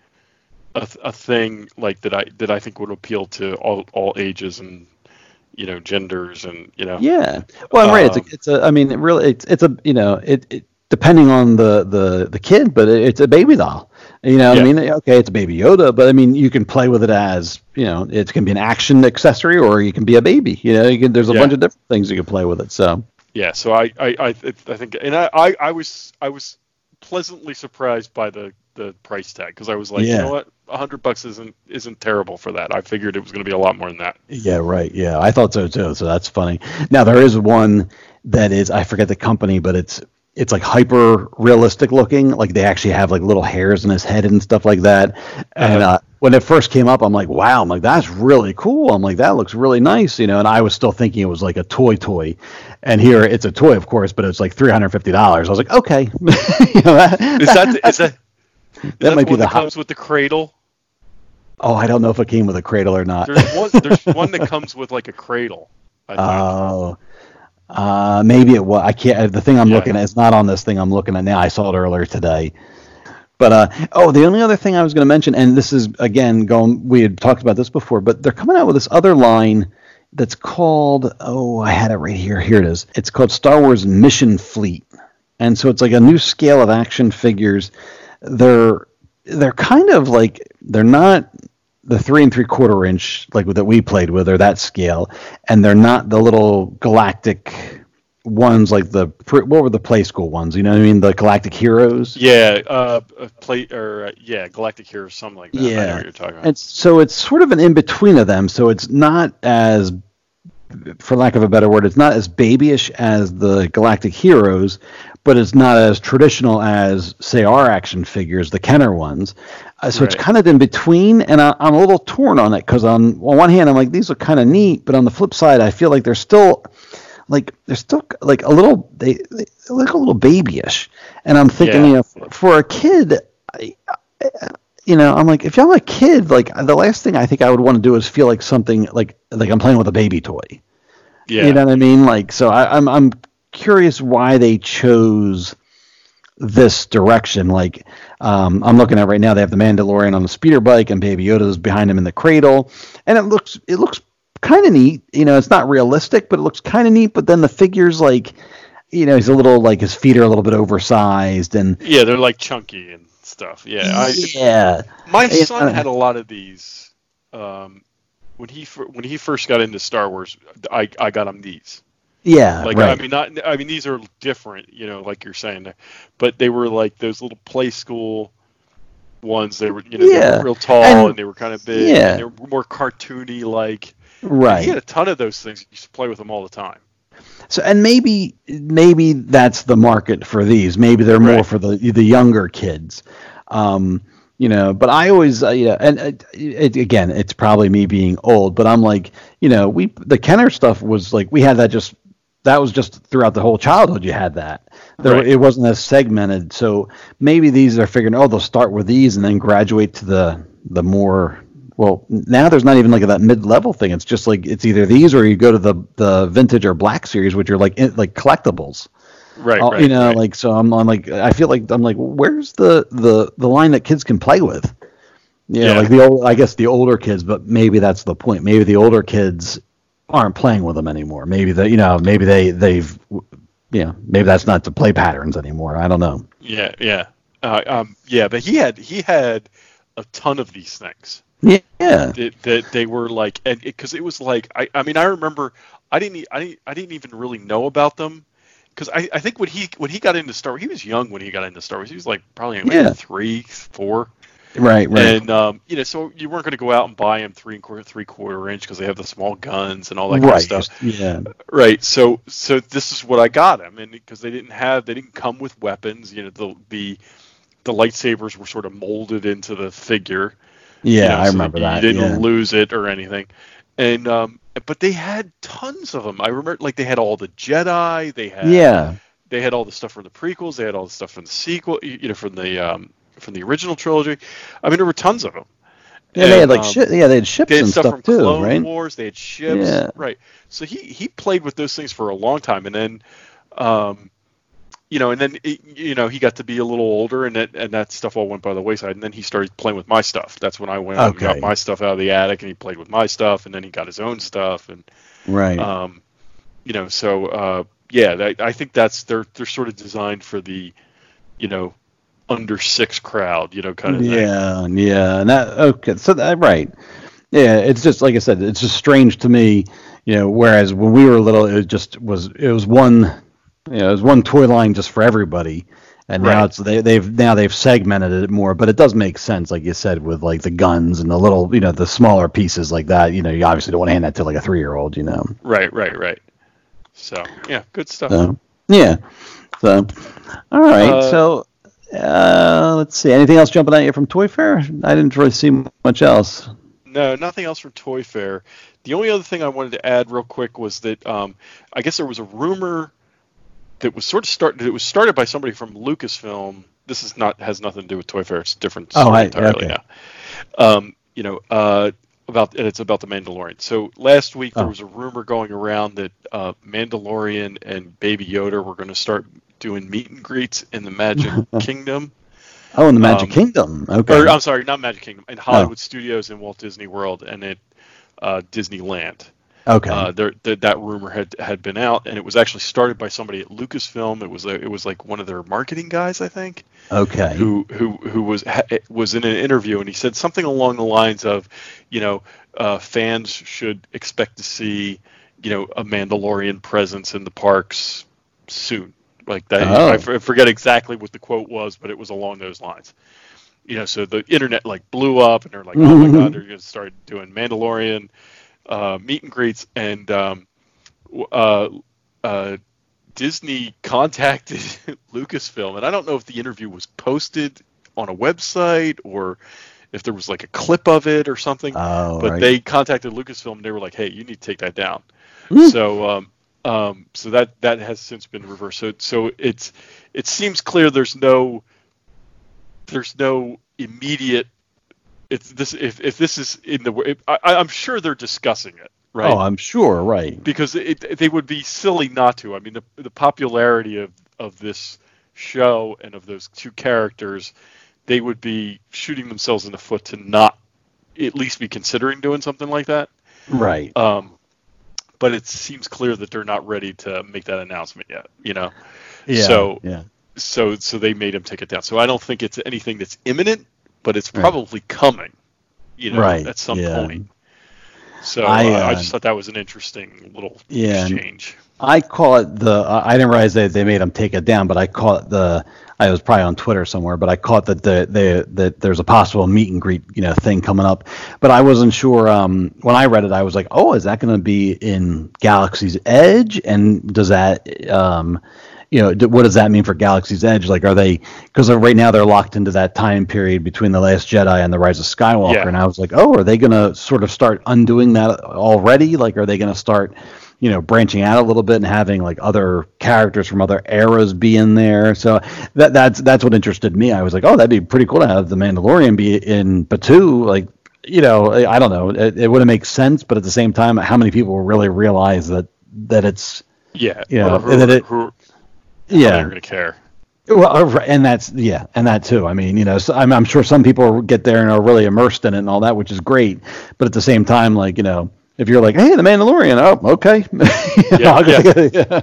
a, a thing like that I that I think would appeal to all all ages and you know genders and you know Yeah. Well, I'm right. It's Um, a, it's a. I mean, it really, it's it's a. You know, it, it depending on the the the kid, but it, it's a baby doll. You know, what I mean, okay, it's a baby Yoda, but I mean, you can play with it as you know, it can be an action accessory, or you can be a baby. You know, you can. There's a Yeah. bunch of different things you can play with it. So. yeah. So I I I, th- I think and I, I I was I was pleasantly surprised by the the price tag because I was like, Yeah. you know what, hundred bucks isn't isn't terrible for that. I figured it was going to be a lot more than that. Yeah, right. Yeah, I thought so too. So that's funny. Now there is one that is I forget the company, but it's it's like hyper realistic looking. Like they actually have like little hairs in his head and stuff like that. And uh, when it first came up, I'm like, wow. I'm like, that's really cool. I'm like, that looks really nice, you know. And I was still thinking it was like a toy toy. And here it's a toy, of course, but it's like three hundred fifty dollars. I was like, okay. you know, that, Is that the- is that that might be the that hot- comes with the cradle? Oh, I don't know if it came with a cradle or not. There's one there's one that comes with like a cradle. Oh, uh, maybe it was. I can't. The thing I'm Yeah. looking at is not on this thing I'm looking at now. I saw it earlier today. But uh, oh, the only other thing I was going to mention, and this is again going. We had talked about this before, but they're coming out with this other line that's called. Oh, I had it right here. Here it is. It's called Star Wars Mission Fleet, and so it's like a new scale of action figures. They're they're kind of like they're not the three and three quarter inch like that we played with or that scale, and they're not the little galactic ones like the what were the Playskool ones? You know what I mean? The galactic heroes. Yeah, uh, play or uh, yeah, Galactic Hero, something like that. I know Yeah. what you're talking about. And so it's sort of an in between of them. So it's not as, for lack of a better word, it's not as babyish as the Galactic Heroes, but it's not as traditional as, say, our action figures, the Kenner ones. Uh, so it's kind of in between, and I, I'm a little torn on it because on, on one hand, I'm like, these are kind of neat, but on the flip side, I feel like they're still. Like they're still like a little they, they look a little babyish, and I'm thinking Yeah. you know for, for a kid, I, you know, I'm like, if I'm a kid, like the last thing I think I would want to do is feel like something like like I'm playing with a baby toy. Yeah. You know what I mean? Like, so I, I'm I'm curious why they chose this direction. Like, um, I'm looking at right now, they have the Mandalorian on the speeder bike, and Baby Yoda's behind him in the cradle, and it looks it looks kind of neat. You know, it's not realistic, but it looks kind of neat. But then the figures, like, you know, he's a little like his feet are a little bit oversized, and Yeah, they're like chunky and stuff. Yeah. I, yeah, My Yeah. son had a lot of these. Um, when he when he first got into Star Wars, I I got him these. Yeah, Like right. I mean, not I mean these are different, you know, like you're saying, there, but they were like those little Playskool ones. They were you know they Yeah. were real tall And- and, they were kind of big. yeah. and they were more cartoony like. right. He had a ton of those things. He used to play with them all the time. So and maybe maybe that's the market for these. Maybe they're more Right. for the the younger kids. Um, you know, but I always uh, yeah, and uh, it, again, it's probably me being old, but I'm like, you know, we the Kenner stuff was like we had that just that was just throughout the whole childhood. You had that. There, Right. It wasn't as segmented. So maybe these are figuring, oh, they'll start with these and then graduate to the the more. Well, now there's not even like that mid-level thing. It's just like it's either these or you go to the the vintage or black series, which are like like collectibles. Right. Uh, right you know, right. like so I'm, I'm like I feel like I'm like where's the the the line that kids can play with? You know, Yeah. like the old I guess the older kids, but maybe that's the point. Maybe the older kids aren't playing with them anymore. Maybe they you know maybe they they've you know maybe that's not the play patterns anymore. I don't know. Yeah, yeah, uh, um, yeah. But he had he had a ton of these things. Yeah, yeah, That, that they were like, and because it, was like, I, I mean, I remember, I didn't, I I didn't even really know about them, because I, I think when he when he got into Star Wars, he was young when he got into Star Wars. He was like probably Yeah. three, four, right, right. and um, you know, so you weren't going to go out and buy them three and quarter, three quarter inch because they have the small guns and all that kind right, of stuff. yeah, Right. So so this is what I got them, and because they didn't have they didn't come with weapons. You know, the the the lightsabers were sort of molded into the figure. yeah. you know, I so remember that. you didn't yeah. lose it or anything. And um, but they had tons of them. I remember like they had all the Jedi. They had yeah, They had all the stuff from the prequels. They had all the stuff from the sequel. You you know, from the um, from the original trilogy. I mean, there were tons of them. yeah. They had like um, shi yeah, they had ships they had and stuff, stuff, from too, Clone right? Wars. They had ships. Yeah. Right. So he he played with those things for a long time, and then, um, you know, and then it, you know he got to be a little older, and that and that stuff all went by the wayside. And then he started playing with my stuff. That's when I went and got my stuff out of the attic, and he played with my stuff, and then he got his own stuff, and Right. um, you know, so uh, yeah, I think that's they're they're sort of designed for the, you know, under six crowd, you know, kind of thing. Yeah, yeah, and that okay. So that right, yeah. It's just like I said. It's just strange to me, you know. Whereas when we were little, it just was it was one, you know, it was one toy line just for everybody. And now it's they, they've now they've segmented it more, but it does make sense, like you said, with like the guns and the little, you know, the smaller pieces like that. You know, you obviously don't want to hand that to like a three year old, you know. Right, right, right. So yeah, good stuff. So yeah. So all right. Uh, so uh, let's see. Anything else jumping at you from Toy Fair? I didn't really see much else. No, nothing else from Toy Fair. The only other thing I wanted to add real quick was that um, I guess there was a rumor that was sort of started. It was started by somebody from Lucasfilm. This is not has nothing to do with Toy Fair. It's a different Oh, story I- entirely okay. now. Um, you know, uh, about and it's about the Mandalorian. So last week there Oh. was a rumor going around that uh, Mandalorian and Baby Yoda were going to start doing meet and greets in the Magic Kingdom. Oh, in the Magic Um, Kingdom. Okay. Or I'm sorry, not Magic Kingdom, in Hollywood Studios in Walt Disney World and at uh, Disneyland. okay. Uh, there, th- that rumor had had been out, and it was actually started by somebody at Lucasfilm. It was a, it was like one of their marketing guys, I think, okay. who who who was ha- was in an interview, and he said something along the lines of, you know, uh, fans should expect to see, you know, a Mandalorian presence in the parks soon. Like that, Oh. I f- I forget exactly what the quote was, but it was along those lines. You know, so the internet like blew up, and they're like, "Oh my god, they're going to start doing Mandalorian uh, meet and greets," and um, uh, uh, Disney contacted Lucasfilm, and I don't know if the interview was posted on a website or if there was like a clip of it or something. Oh, but right. they contacted Lucasfilm, and they were like, "Hey, you need to take that down." Hmm. So, um, um, so that that has since been reversed. So, so it's it seems clear there's no there's no immediate it's this if if this is in the if, I, I'm sure they're discussing it, right? Oh, I'm sure, right. because it, they would be silly not to. I mean, the, the popularity of, of this show and of those two characters, they would be shooting themselves in the foot to not at least be considering doing something like that. Right. Um, but it seems clear that they're not ready to make that announcement yet. You know, yeah. so yeah. so so they made him take it down. So I don't think it's anything that's imminent, but it's Right. probably coming. You know, Right, at some yeah. point. So I, uh, I just thought that was an interesting little Yeah. exchange. I call it the. Uh, I didn't realize that they made him take it down, but I call it the. I was probably on Twitter somewhere, but I caught that the, the that there's a possible meet and greet you know thing coming up, but I wasn't sure. Um, when I read it, I was like, oh, is that going to be in Galaxy's Edge? And does that, um, you know, what does that mean for Galaxy's Edge? Like, are they because right now they're locked into that time period between the Last Jedi and the Rise of Skywalker? Yeah. And I was like, oh, are they going to sort of start undoing that already? Like, are they going to start? You know branching out a little bit and having like other characters from other eras be in there so that that's that's what interested me i was like oh that'd be pretty cool to have the mandalorian be in Batuu like you know i don't know it, it wouldn't make sense but at the same time how many people really realize that that it's Yeah, You know, who, and then it- who, yeah they're going to care. well, uh, and that's yeah, and that too. I mean, you know, so, I'm, I'm sure some people get there and are really immersed in it and all that, which is great. But at the same time, like you know, if you're like, hey, the Mandalorian, oh, okay, know, Yeah, yeah.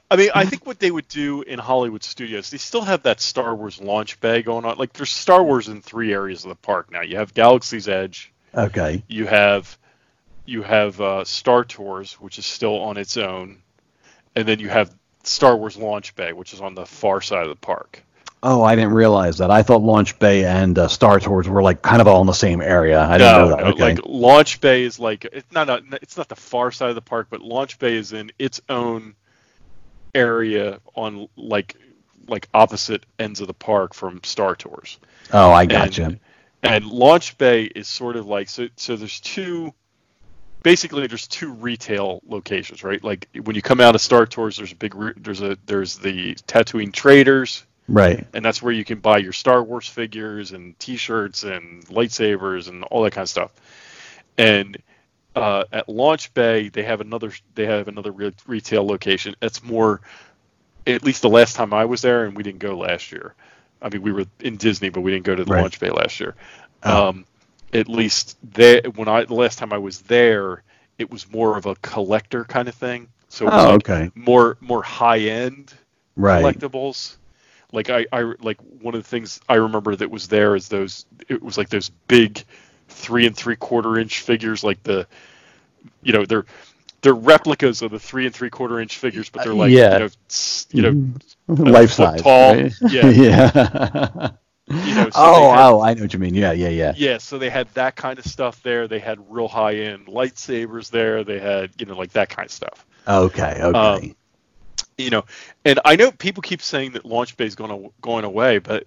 I mean, I think what they would do in Hollywood studios, they still have that Star Wars launch bay going on. Like, there's Star Wars in three areas of the park now. You have Galaxy's Edge, okay, you have you have uh, Star Tours, which is still on its own, and then you have Star Wars Launch Bay, which is on the far side of the park. Oh, I didn't realize that. I thought Launch Bay and uh, Star Tours were like kind of all in the same area. I didn't know that. no, Okay. like Launch Bay is like it's not a, it's not the far side of the park, but Launch Bay is in its own area on like like opposite ends of the park from Star Tours. oh, I gotcha. And, and Launch Bay is sort of like so. So there's two. Basically, there's two retail locations, right? Like when you come out of Star Tours, there's a big. There's a there's the Tatooine Traders, right. and that's where you can buy your Star Wars figures and T-shirts and lightsabers and all that kind of stuff. And uh, at Launch Bay, they have another they have another re- retail location. It's more, at least the last time I was there, and we didn't go last year. I mean, we were in Disney, but we didn't go to the Right. Launch Bay last year. Oh. Um, at least there, when I the last time I was there, it was more of a collector kind of thing. So it was Oh, like okay. more more high end Right. collectibles. Like I, I like one of the things I remember that was there is those it was like those big three and three quarter inch figures like the you know they're they're replicas of the three and three quarter inch figures but they're like yeah. you know you know Life size. tall. right? Yeah. yeah. You know, so oh, had- oh, I know what you mean. Yeah, yeah, yeah. yeah so they had that kind of stuff there they had real high end lightsabers there they had you know like that kind of stuff Okay, okay. Um, you know, and I know people keep saying that Launch Bay is going going away, but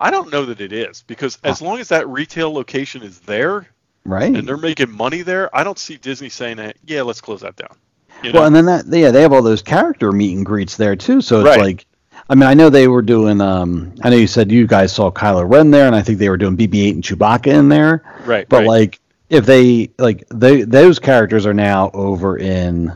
I don't know that it is because as long as that retail location is there right. and they're making money there, I don't see Disney saying that. Yeah, let's close that down. You know? Well, and then that yeah, they have all those character meet and greets there too. So it's Right. like, I mean, I know they were doing. Um, I know you said you guys saw Kylo Ren there, and I think they were doing BB-8 and Chewbacca in there. right, But right. like, if they like they those characters are now over in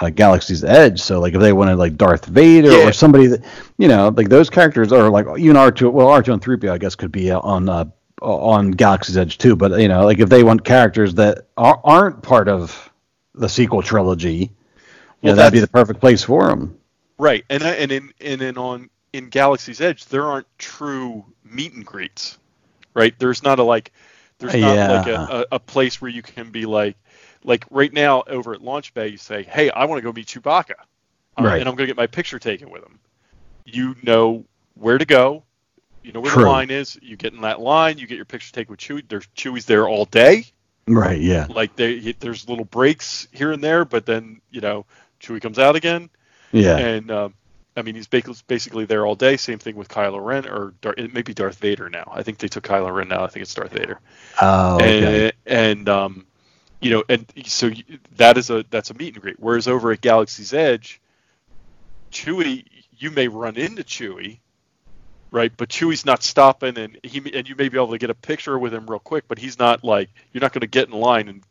uh, Galaxy's Edge. So like, if they wanted like Darth Vader Yeah. or somebody that you know, like those characters are like even R two. Well, R two and three PO, I guess, could be uh, on. Uh, on Galaxy's Edge too, but you know, like if they want characters that are, aren't part of the sequel trilogy, Well, know, that'd be the perfect place for them. right, and and in and in on in Galaxy's Edge, there aren't true meet and greets, right? There's not a like, there's not like a, a, a place where you can be like, like right now over at Launch Bay, you say, hey, I want to go meet Chewbacca, uh, Right. and I'm going to get my picture taken with him. You know where to go. You know where True. the line is. You get in that line. You get your picture taken with Chewie. There's Chewie's there all day. Right. Yeah. Like they, there's little breaks here and there, but then you know Chewie comes out again. Yeah. And um, I mean, he's basically there all day. Same thing with Kylo Ren, or Dar- it may be Darth Vader now. I think they took Kylo Ren now. I think it's Darth Vader. Oh. Okay. And, and um, you know, and so that is a that's a meet and greet. Whereas over at Galaxy's Edge, Chewie, you may run into Chewie, right? But Chewie's not stopping, and he and you may be able to get a picture with him real quick, but he's not like you're not going to get in line and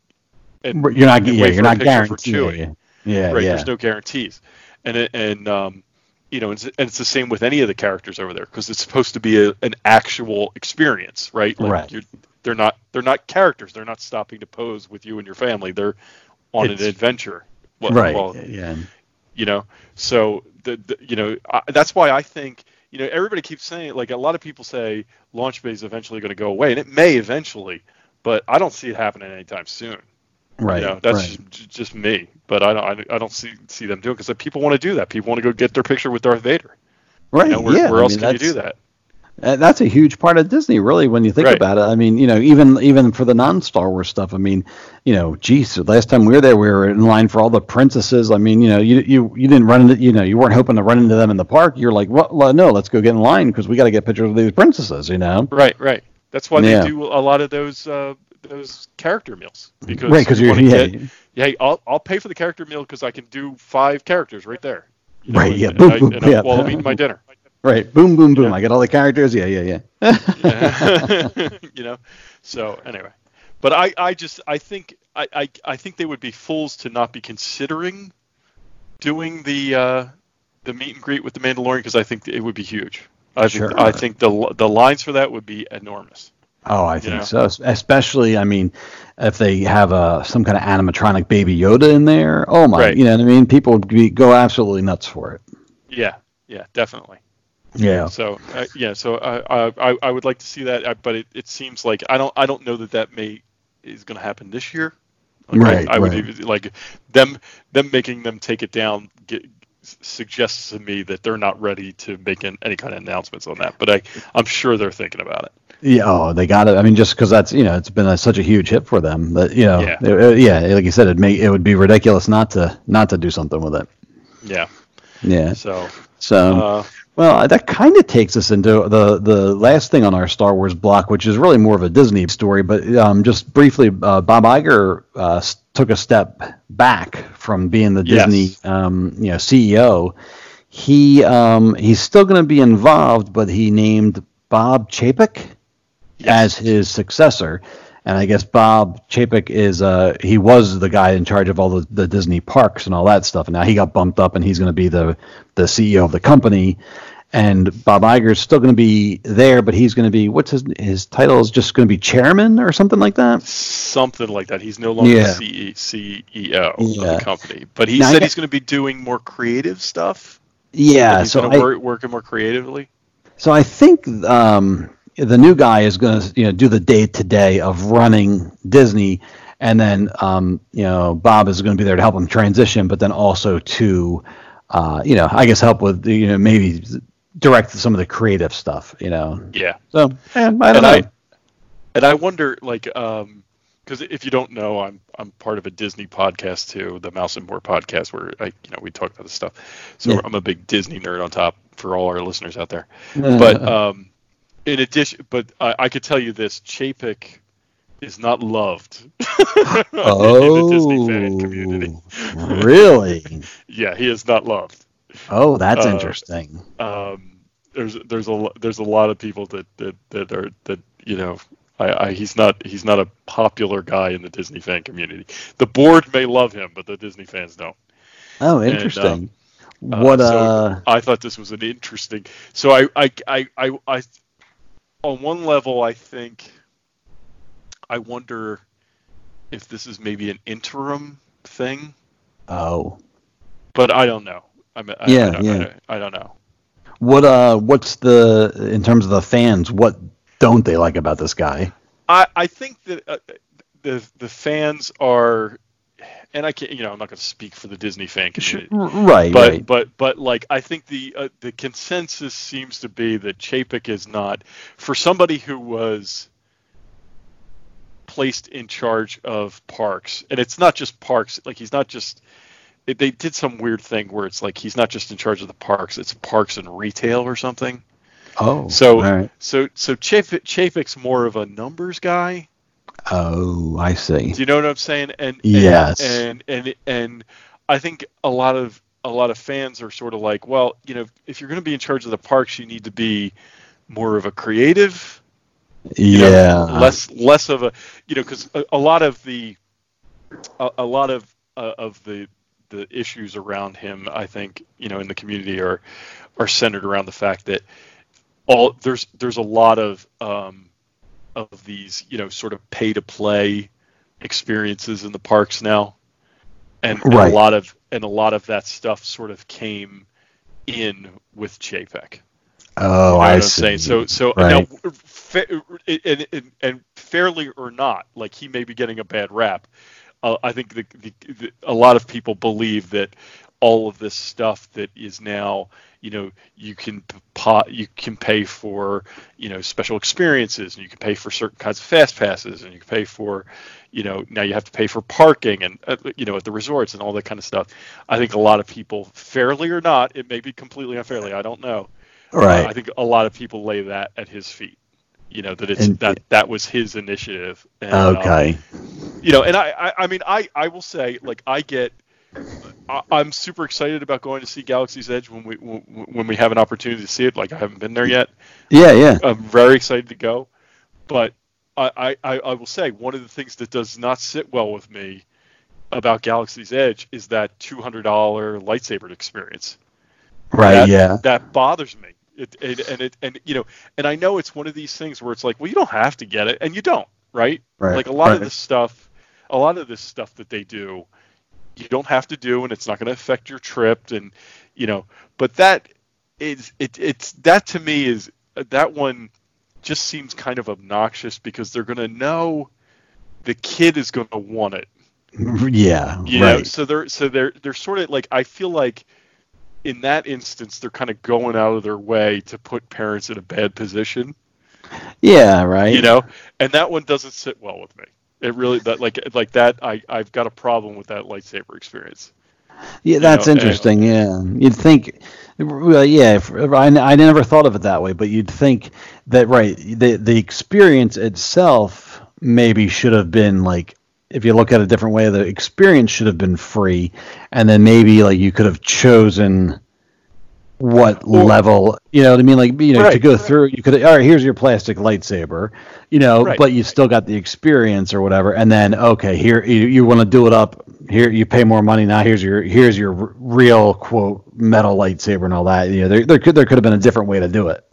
and You're not. and Yeah, you're a not picture for guaranteed. Chewie. Yeah, yeah, right? yeah. There's no guarantees, and and um, you know, it's, and it's the same with any of the characters over there because it's supposed to be a, an actual experience, right? Like Right. They're not they're not characters. They're not stopping to pose with you and your family. They're on It's- an adventure. Well, right. well, yeah. you know so the, the you know I, that's why i think you know everybody keeps saying like a lot of people say launch bay is eventually going to go away and it may eventually but i don't see it happening anytime soon Right. you know that's right. just, just me but i don't I, I don't see see them doing because people want to do that people want to go get their picture with darth vader right. you know, where, yeah. where I else mean, can you do that Uh, that's a huge part of Disney, really, when you think Right. about it. I mean, you know, even even for the non-Star Wars stuff. I mean, you know, geez, the last time we were there, we were in line for all the princesses. I mean, you know, you you you didn't run into, you know, you weren't hoping to run into them in the park. You're like, well, no, let's go get in line because we got to get pictures of these princesses. You know, right right that's why Yeah. they do a lot of those uh those character meals because right? Because you you're yeah, get- yeah, hey, I'll I'll pay for the character meal because I can do five characters right there. You Right, and- yeah, and boom, I- boom, and I- yeah. While I'm eating my dinner. Right. Boom, boom, boom. I get all the characters. Yeah, yeah, yeah. Yeah. you know. So anyway, but I I just I think I I, I think they would be fools to not be considering doing the uh, the meet and greet with the Mandalorian because I think it would be huge. I Sure. think I think the the lines for that would be enormous. Oh, I think know? so. Especially, I mean, if they have a some kind of animatronic Baby Yoda in there. Oh my, Right. you know what I mean? People would be, go absolutely nuts for it. Yeah. Yeah. Definitely. Yeah. So uh, yeah, so I, I I would like to see that, uh, but it, it seems like I don't I don't know that that may is going to happen this year. Like, I- Right, I, would right. even- like them them making them take it down get, suggests to me that they're not ready to make an, any kind of announcements on that. But I I'm sure they're thinking about it. Yeah, oh, they got it. I mean, just because that's you know it's been a, such a huge hit for them that you know, Yeah. it- it- yeah, like you said, it may it would be ridiculous not to not to do something with it. Yeah. Yeah. So So, uh, well, that kind of takes us into the the last thing on our Star Wars block, which is really more of a Disney story. But um, just briefly, uh, Bob Iger uh, took a step back from being the Yes. Disney um, you know CEO. He um, he's still going to be involved, but he named Bob Chapek as his successor. And I guess Bob Chapek is uh he was the guy in charge of all the, the Disney parks and all that stuff. And now he got bumped up and he's going to be the the CEO of the company. And Bob Iger is still going to be there, but he's going to be what's his his title is just going to be chairman or something like that. something like that. He's no longer Yeah. CE, CEO of the company, but he Now, said get- he's going to be doing more creative stuff. Yeah, he's so going to work working more creatively. So I think um, the new guy is going to you know do the day to day of running Disney, and then um, you know Bob is going to be there to help him transition, but then also to uh, you know I guess help with you know maybe direct some of the creative stuff. You know, Yeah. so eh, I don't and know. I and I wonder like um because if you don't know I'm I'm part of a Disney podcast too the Mouse and More podcast where I you know we talk about this stuff so Yeah. I'm a big Disney nerd on top for all our listeners out there but um in addition but I, I could tell you this Chapek is not loved in the Disney fan community Oh, really? yeah he is not loved Oh, that's Uh, interesting. um, there's there's a there's a lot of people that that, that are that you know I, I he's not he's not a popular guy in the Disney fan community. The board may love him, but the Disney fans don't. Oh, and, interesting. Uh, what so uh? I thought this was an interesting. So I I, I I I on one level I think I wonder if this is maybe an interim thing, Oh, but I don't know. I mean, I, Yeah, I, don't, yeah. I, don't, I don't know. what uh? What's the in terms of the fans? What don't they like about this guy? I, I think that uh, the the fans are, and I can't, you know, I'm not going to speak for the Disney fan community, Right, but right. but but like I think the uh, the consensus seems to be that Chapek is not for somebody who was placed in charge of parks, and it's not just parks. Like he's not just. They did some weird thing where it's like he's not just in charge of the parks; it's parks and retail or something. Oh, So right. so so Chapek, Chapek's more of a numbers guy. Oh, I see. Do you know what I'm saying? And and- Yes. and and and I think a lot of a lot of fans are sort of like, well, you know, if you're going to be in charge of the parks, you need to be more of a creative you know, Yeah. less less of a you know because a, a lot of the a, a lot of uh, of the the issues around him i think you know in the community are are centered around the fact that all there's there's a lot of um of these you know sort of pay to play experiences in the parks now and, and a lot of and a lot of that stuff sort of came in with chapek oh, you know I what I'm see. saying? So, so Right. now, fa- and, and, and fairly or not, like he may be getting a bad rap. Uh, I think the, the, the, a lot of people believe that all of this stuff that is now, you know, you can you can pay for, you know, special experiences, and you can pay for certain kinds of fast passes, and you can pay for, you know, now you have to pay for parking and uh, you know at the resorts and all that kind of stuff. I think a lot of people, fairly or not, it may be completely unfairly, I don't know. Right. Uh, I think a lot of people lay that at his feet. You know that it's And- that that was his initiative. And, um, okay. you know, and I, I I mean I I will say like I get. I- I'm super excited about going to see Galaxy's Edge when we when we have an opportunity to see it. Like I haven't been there yet. Yeah, yeah. I'm very excited to go, but I, I, I will say one of the things that does not sit well with me about Galaxy's Edge is that two hundred dollar lightsaber experience Right. that, yeah. that bothers me it, it, and it and you know and i know it's one of these things where it's like well you don't have to get it and you don't right, Right, like a lot of this stuff a lot of this stuff that they do you don't have to do and it's not going to affect your trip and you know but that is it it's that to me is uh, that one just seems kind of obnoxious because they're going to know the kid is going to want it Yeah. you know so they're so they're they're sort of like i feel like in that instance they're kind of going out of their way to put parents in a bad position Yeah. Right. you know and that one doesn't sit well with me it really that like like that i i've got a problem with that lightsaber experience Yeah, that's know, and- interesting. yeah, you'd think, well, yeah. If, I, I never thought of it that way, but you'd think that right, the the experience itself maybe should have been like, if you look at it a different way, the experience should have been free, and then maybe like you could have chosen what level, you know what I mean? Like, you know, to Right. go through, you could, all right, here's your plastic lightsaber, you know, Right. but you still got the experience or whatever, and then okay, here you, you want to do it up, here you pay more money now. Here's your here's your r- real quote metal lightsaber and all that. You know, there there could there could have been a different way to do it.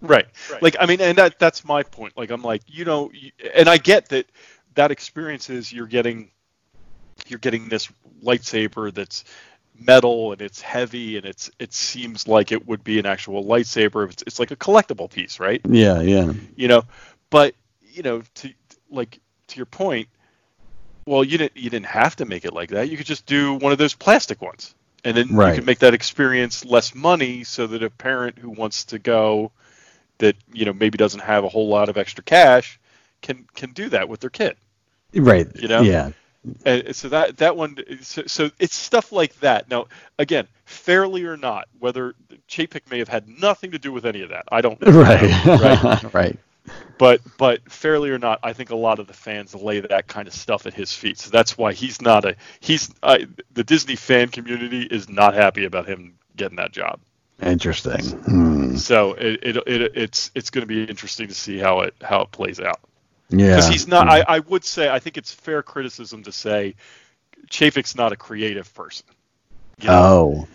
right like i mean and that that's my point like i'm like you know y- and i get that that experience is you're getting you're getting this lightsaber that's metal and it's heavy and it's it seems like it would be an actual lightsaber. It's, it's like a collectible piece right? Yeah, yeah, you know but you know to like to your point well you didn't you didn't have to make it like that. You could just do one of those plastic ones. And then Right. you could make that experience less money so that a parent who wants to go that you know maybe doesn't have a whole lot of extra cash can can do that with their kid. Right. You know? yeah, and so that that one so, so it's stuff like that now again fairly or not whether chapek may have had nothing to do with any of that i don't know, right, right right. but but fairly or not, I think a lot of the fans lay that kind of stuff at his feet. So that's why he's not a he's uh, the Disney fan community is not happy about him getting that job. Interesting. Hmm. So it, it, it it's it's going to be interesting to see how it how it plays out Yeah, because he's not. I, I would say I think it's fair criticism to say Chapek's not a creative person. You know, Oh,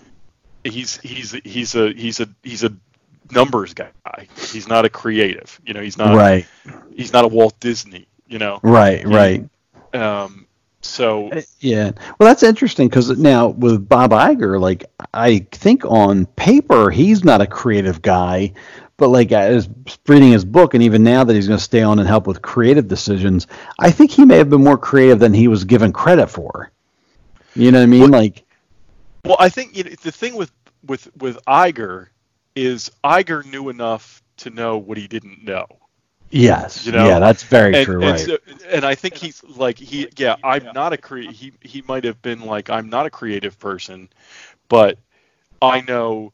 he's he's he's a he's a he's a numbers guy. He's not a creative. You know, he's not right, he's not a Walt Disney. You know, right, right. Um, so Yeah. Well, that's interesting because now with Bob Iger, like I think on paper he's not a creative guy, but like uh, I was reading his book, and even now that he's going to stay on and help with creative decisions, I think he may have been more creative than he was given credit for. You know what I mean? like, well, I think you know, the thing with with with Iger is Iger knew enough to know what he didn't know. yes, You know, yeah, that's very and, true, and, right? so- and I think he's like he yeah I'm not a cre he he might have been like I'm not a creative person, but I know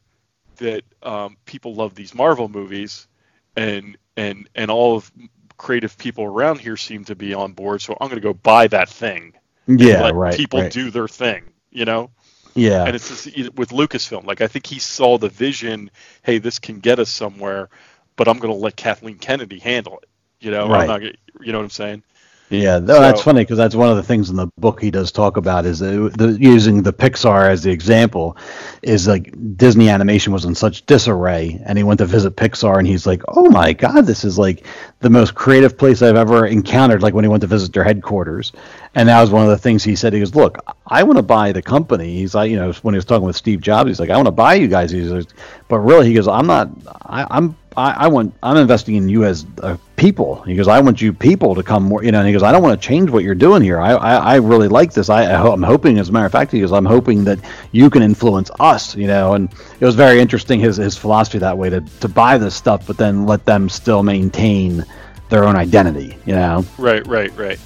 that um, people love these Marvel movies, and and and all of creative people around here seem to be on board. So I'm going to go buy that thing. yeah, let right. People right. do their thing. You know. Yeah, and it's just, with Lucasfilm. Like I think he saw the vision. Hey, this can get us somewhere. but I'm going to let Kathleen Kennedy handle it. You know, Right. I'm not gonna, you know what I'm saying? Yeah, no, that's funny because that's one of the things in the book he does talk about is the, the using the Pixar as the example is like Disney animation was in such disarray, and he went to visit Pixar, and he's like, "Oh my God, this is like the most creative place I've ever encountered." Like when he went to visit their headquarters, and that was one of the things he said. He goes, "Look, I want to buy the company." He's like, you know, when he was talking with Steve Jobs, he's like, "I want to buy you guys." He's like, but really, he goes, "I'm not. I, I'm." I, I want. I'm investing in you as uh, people. He goes. I want you people to come more. You know. And he goes. I don't want to change what you're doing here. I, I, I really like this. I, I'm hoping, as a matter of fact, he goes. I'm hoping that you can influence us. You know. And it was very interesting his his philosophy that way to to buy this stuff, but then let them still maintain their own identity. You know. Right, right, right.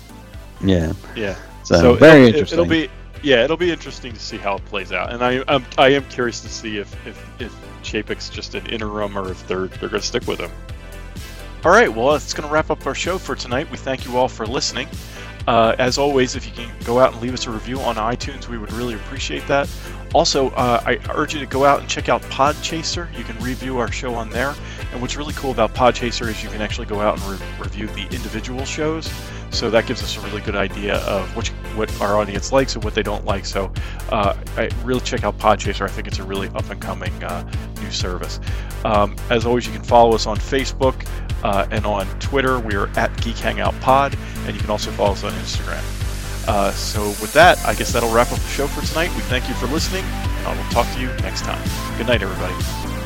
Yeah. Yeah. So, very it'll, interesting. It'll be yeah, it'll be interesting to see how it plays out, and I I'm, I am curious to see if if if Chapek's just an interim or if they're they're going to stick with him. All right, well that's going to wrap up our show for tonight. We thank you all for listening. Uh, as always, if you can go out and leave us a review on iTunes, we would really appreciate that. Also, uh, I urge you to go out and check out Podchaser. You can review our show on there. And what's really cool about Podchaser is you can actually go out and re- review the individual shows. So that gives us a really good idea of what, what our audience likes and what they don't like. So uh, I really check out Podchaser. I think it's a really up and coming uh, new service. Um, as always, you can follow us on Facebook uh, and on Twitter. We are at Geek Hangout Pod, and you can also follow us on Instagram. Uh, so with that, I guess that'll wrap up the show for tonight. We thank you for listening, and I will talk to you next time. Good night, everybody.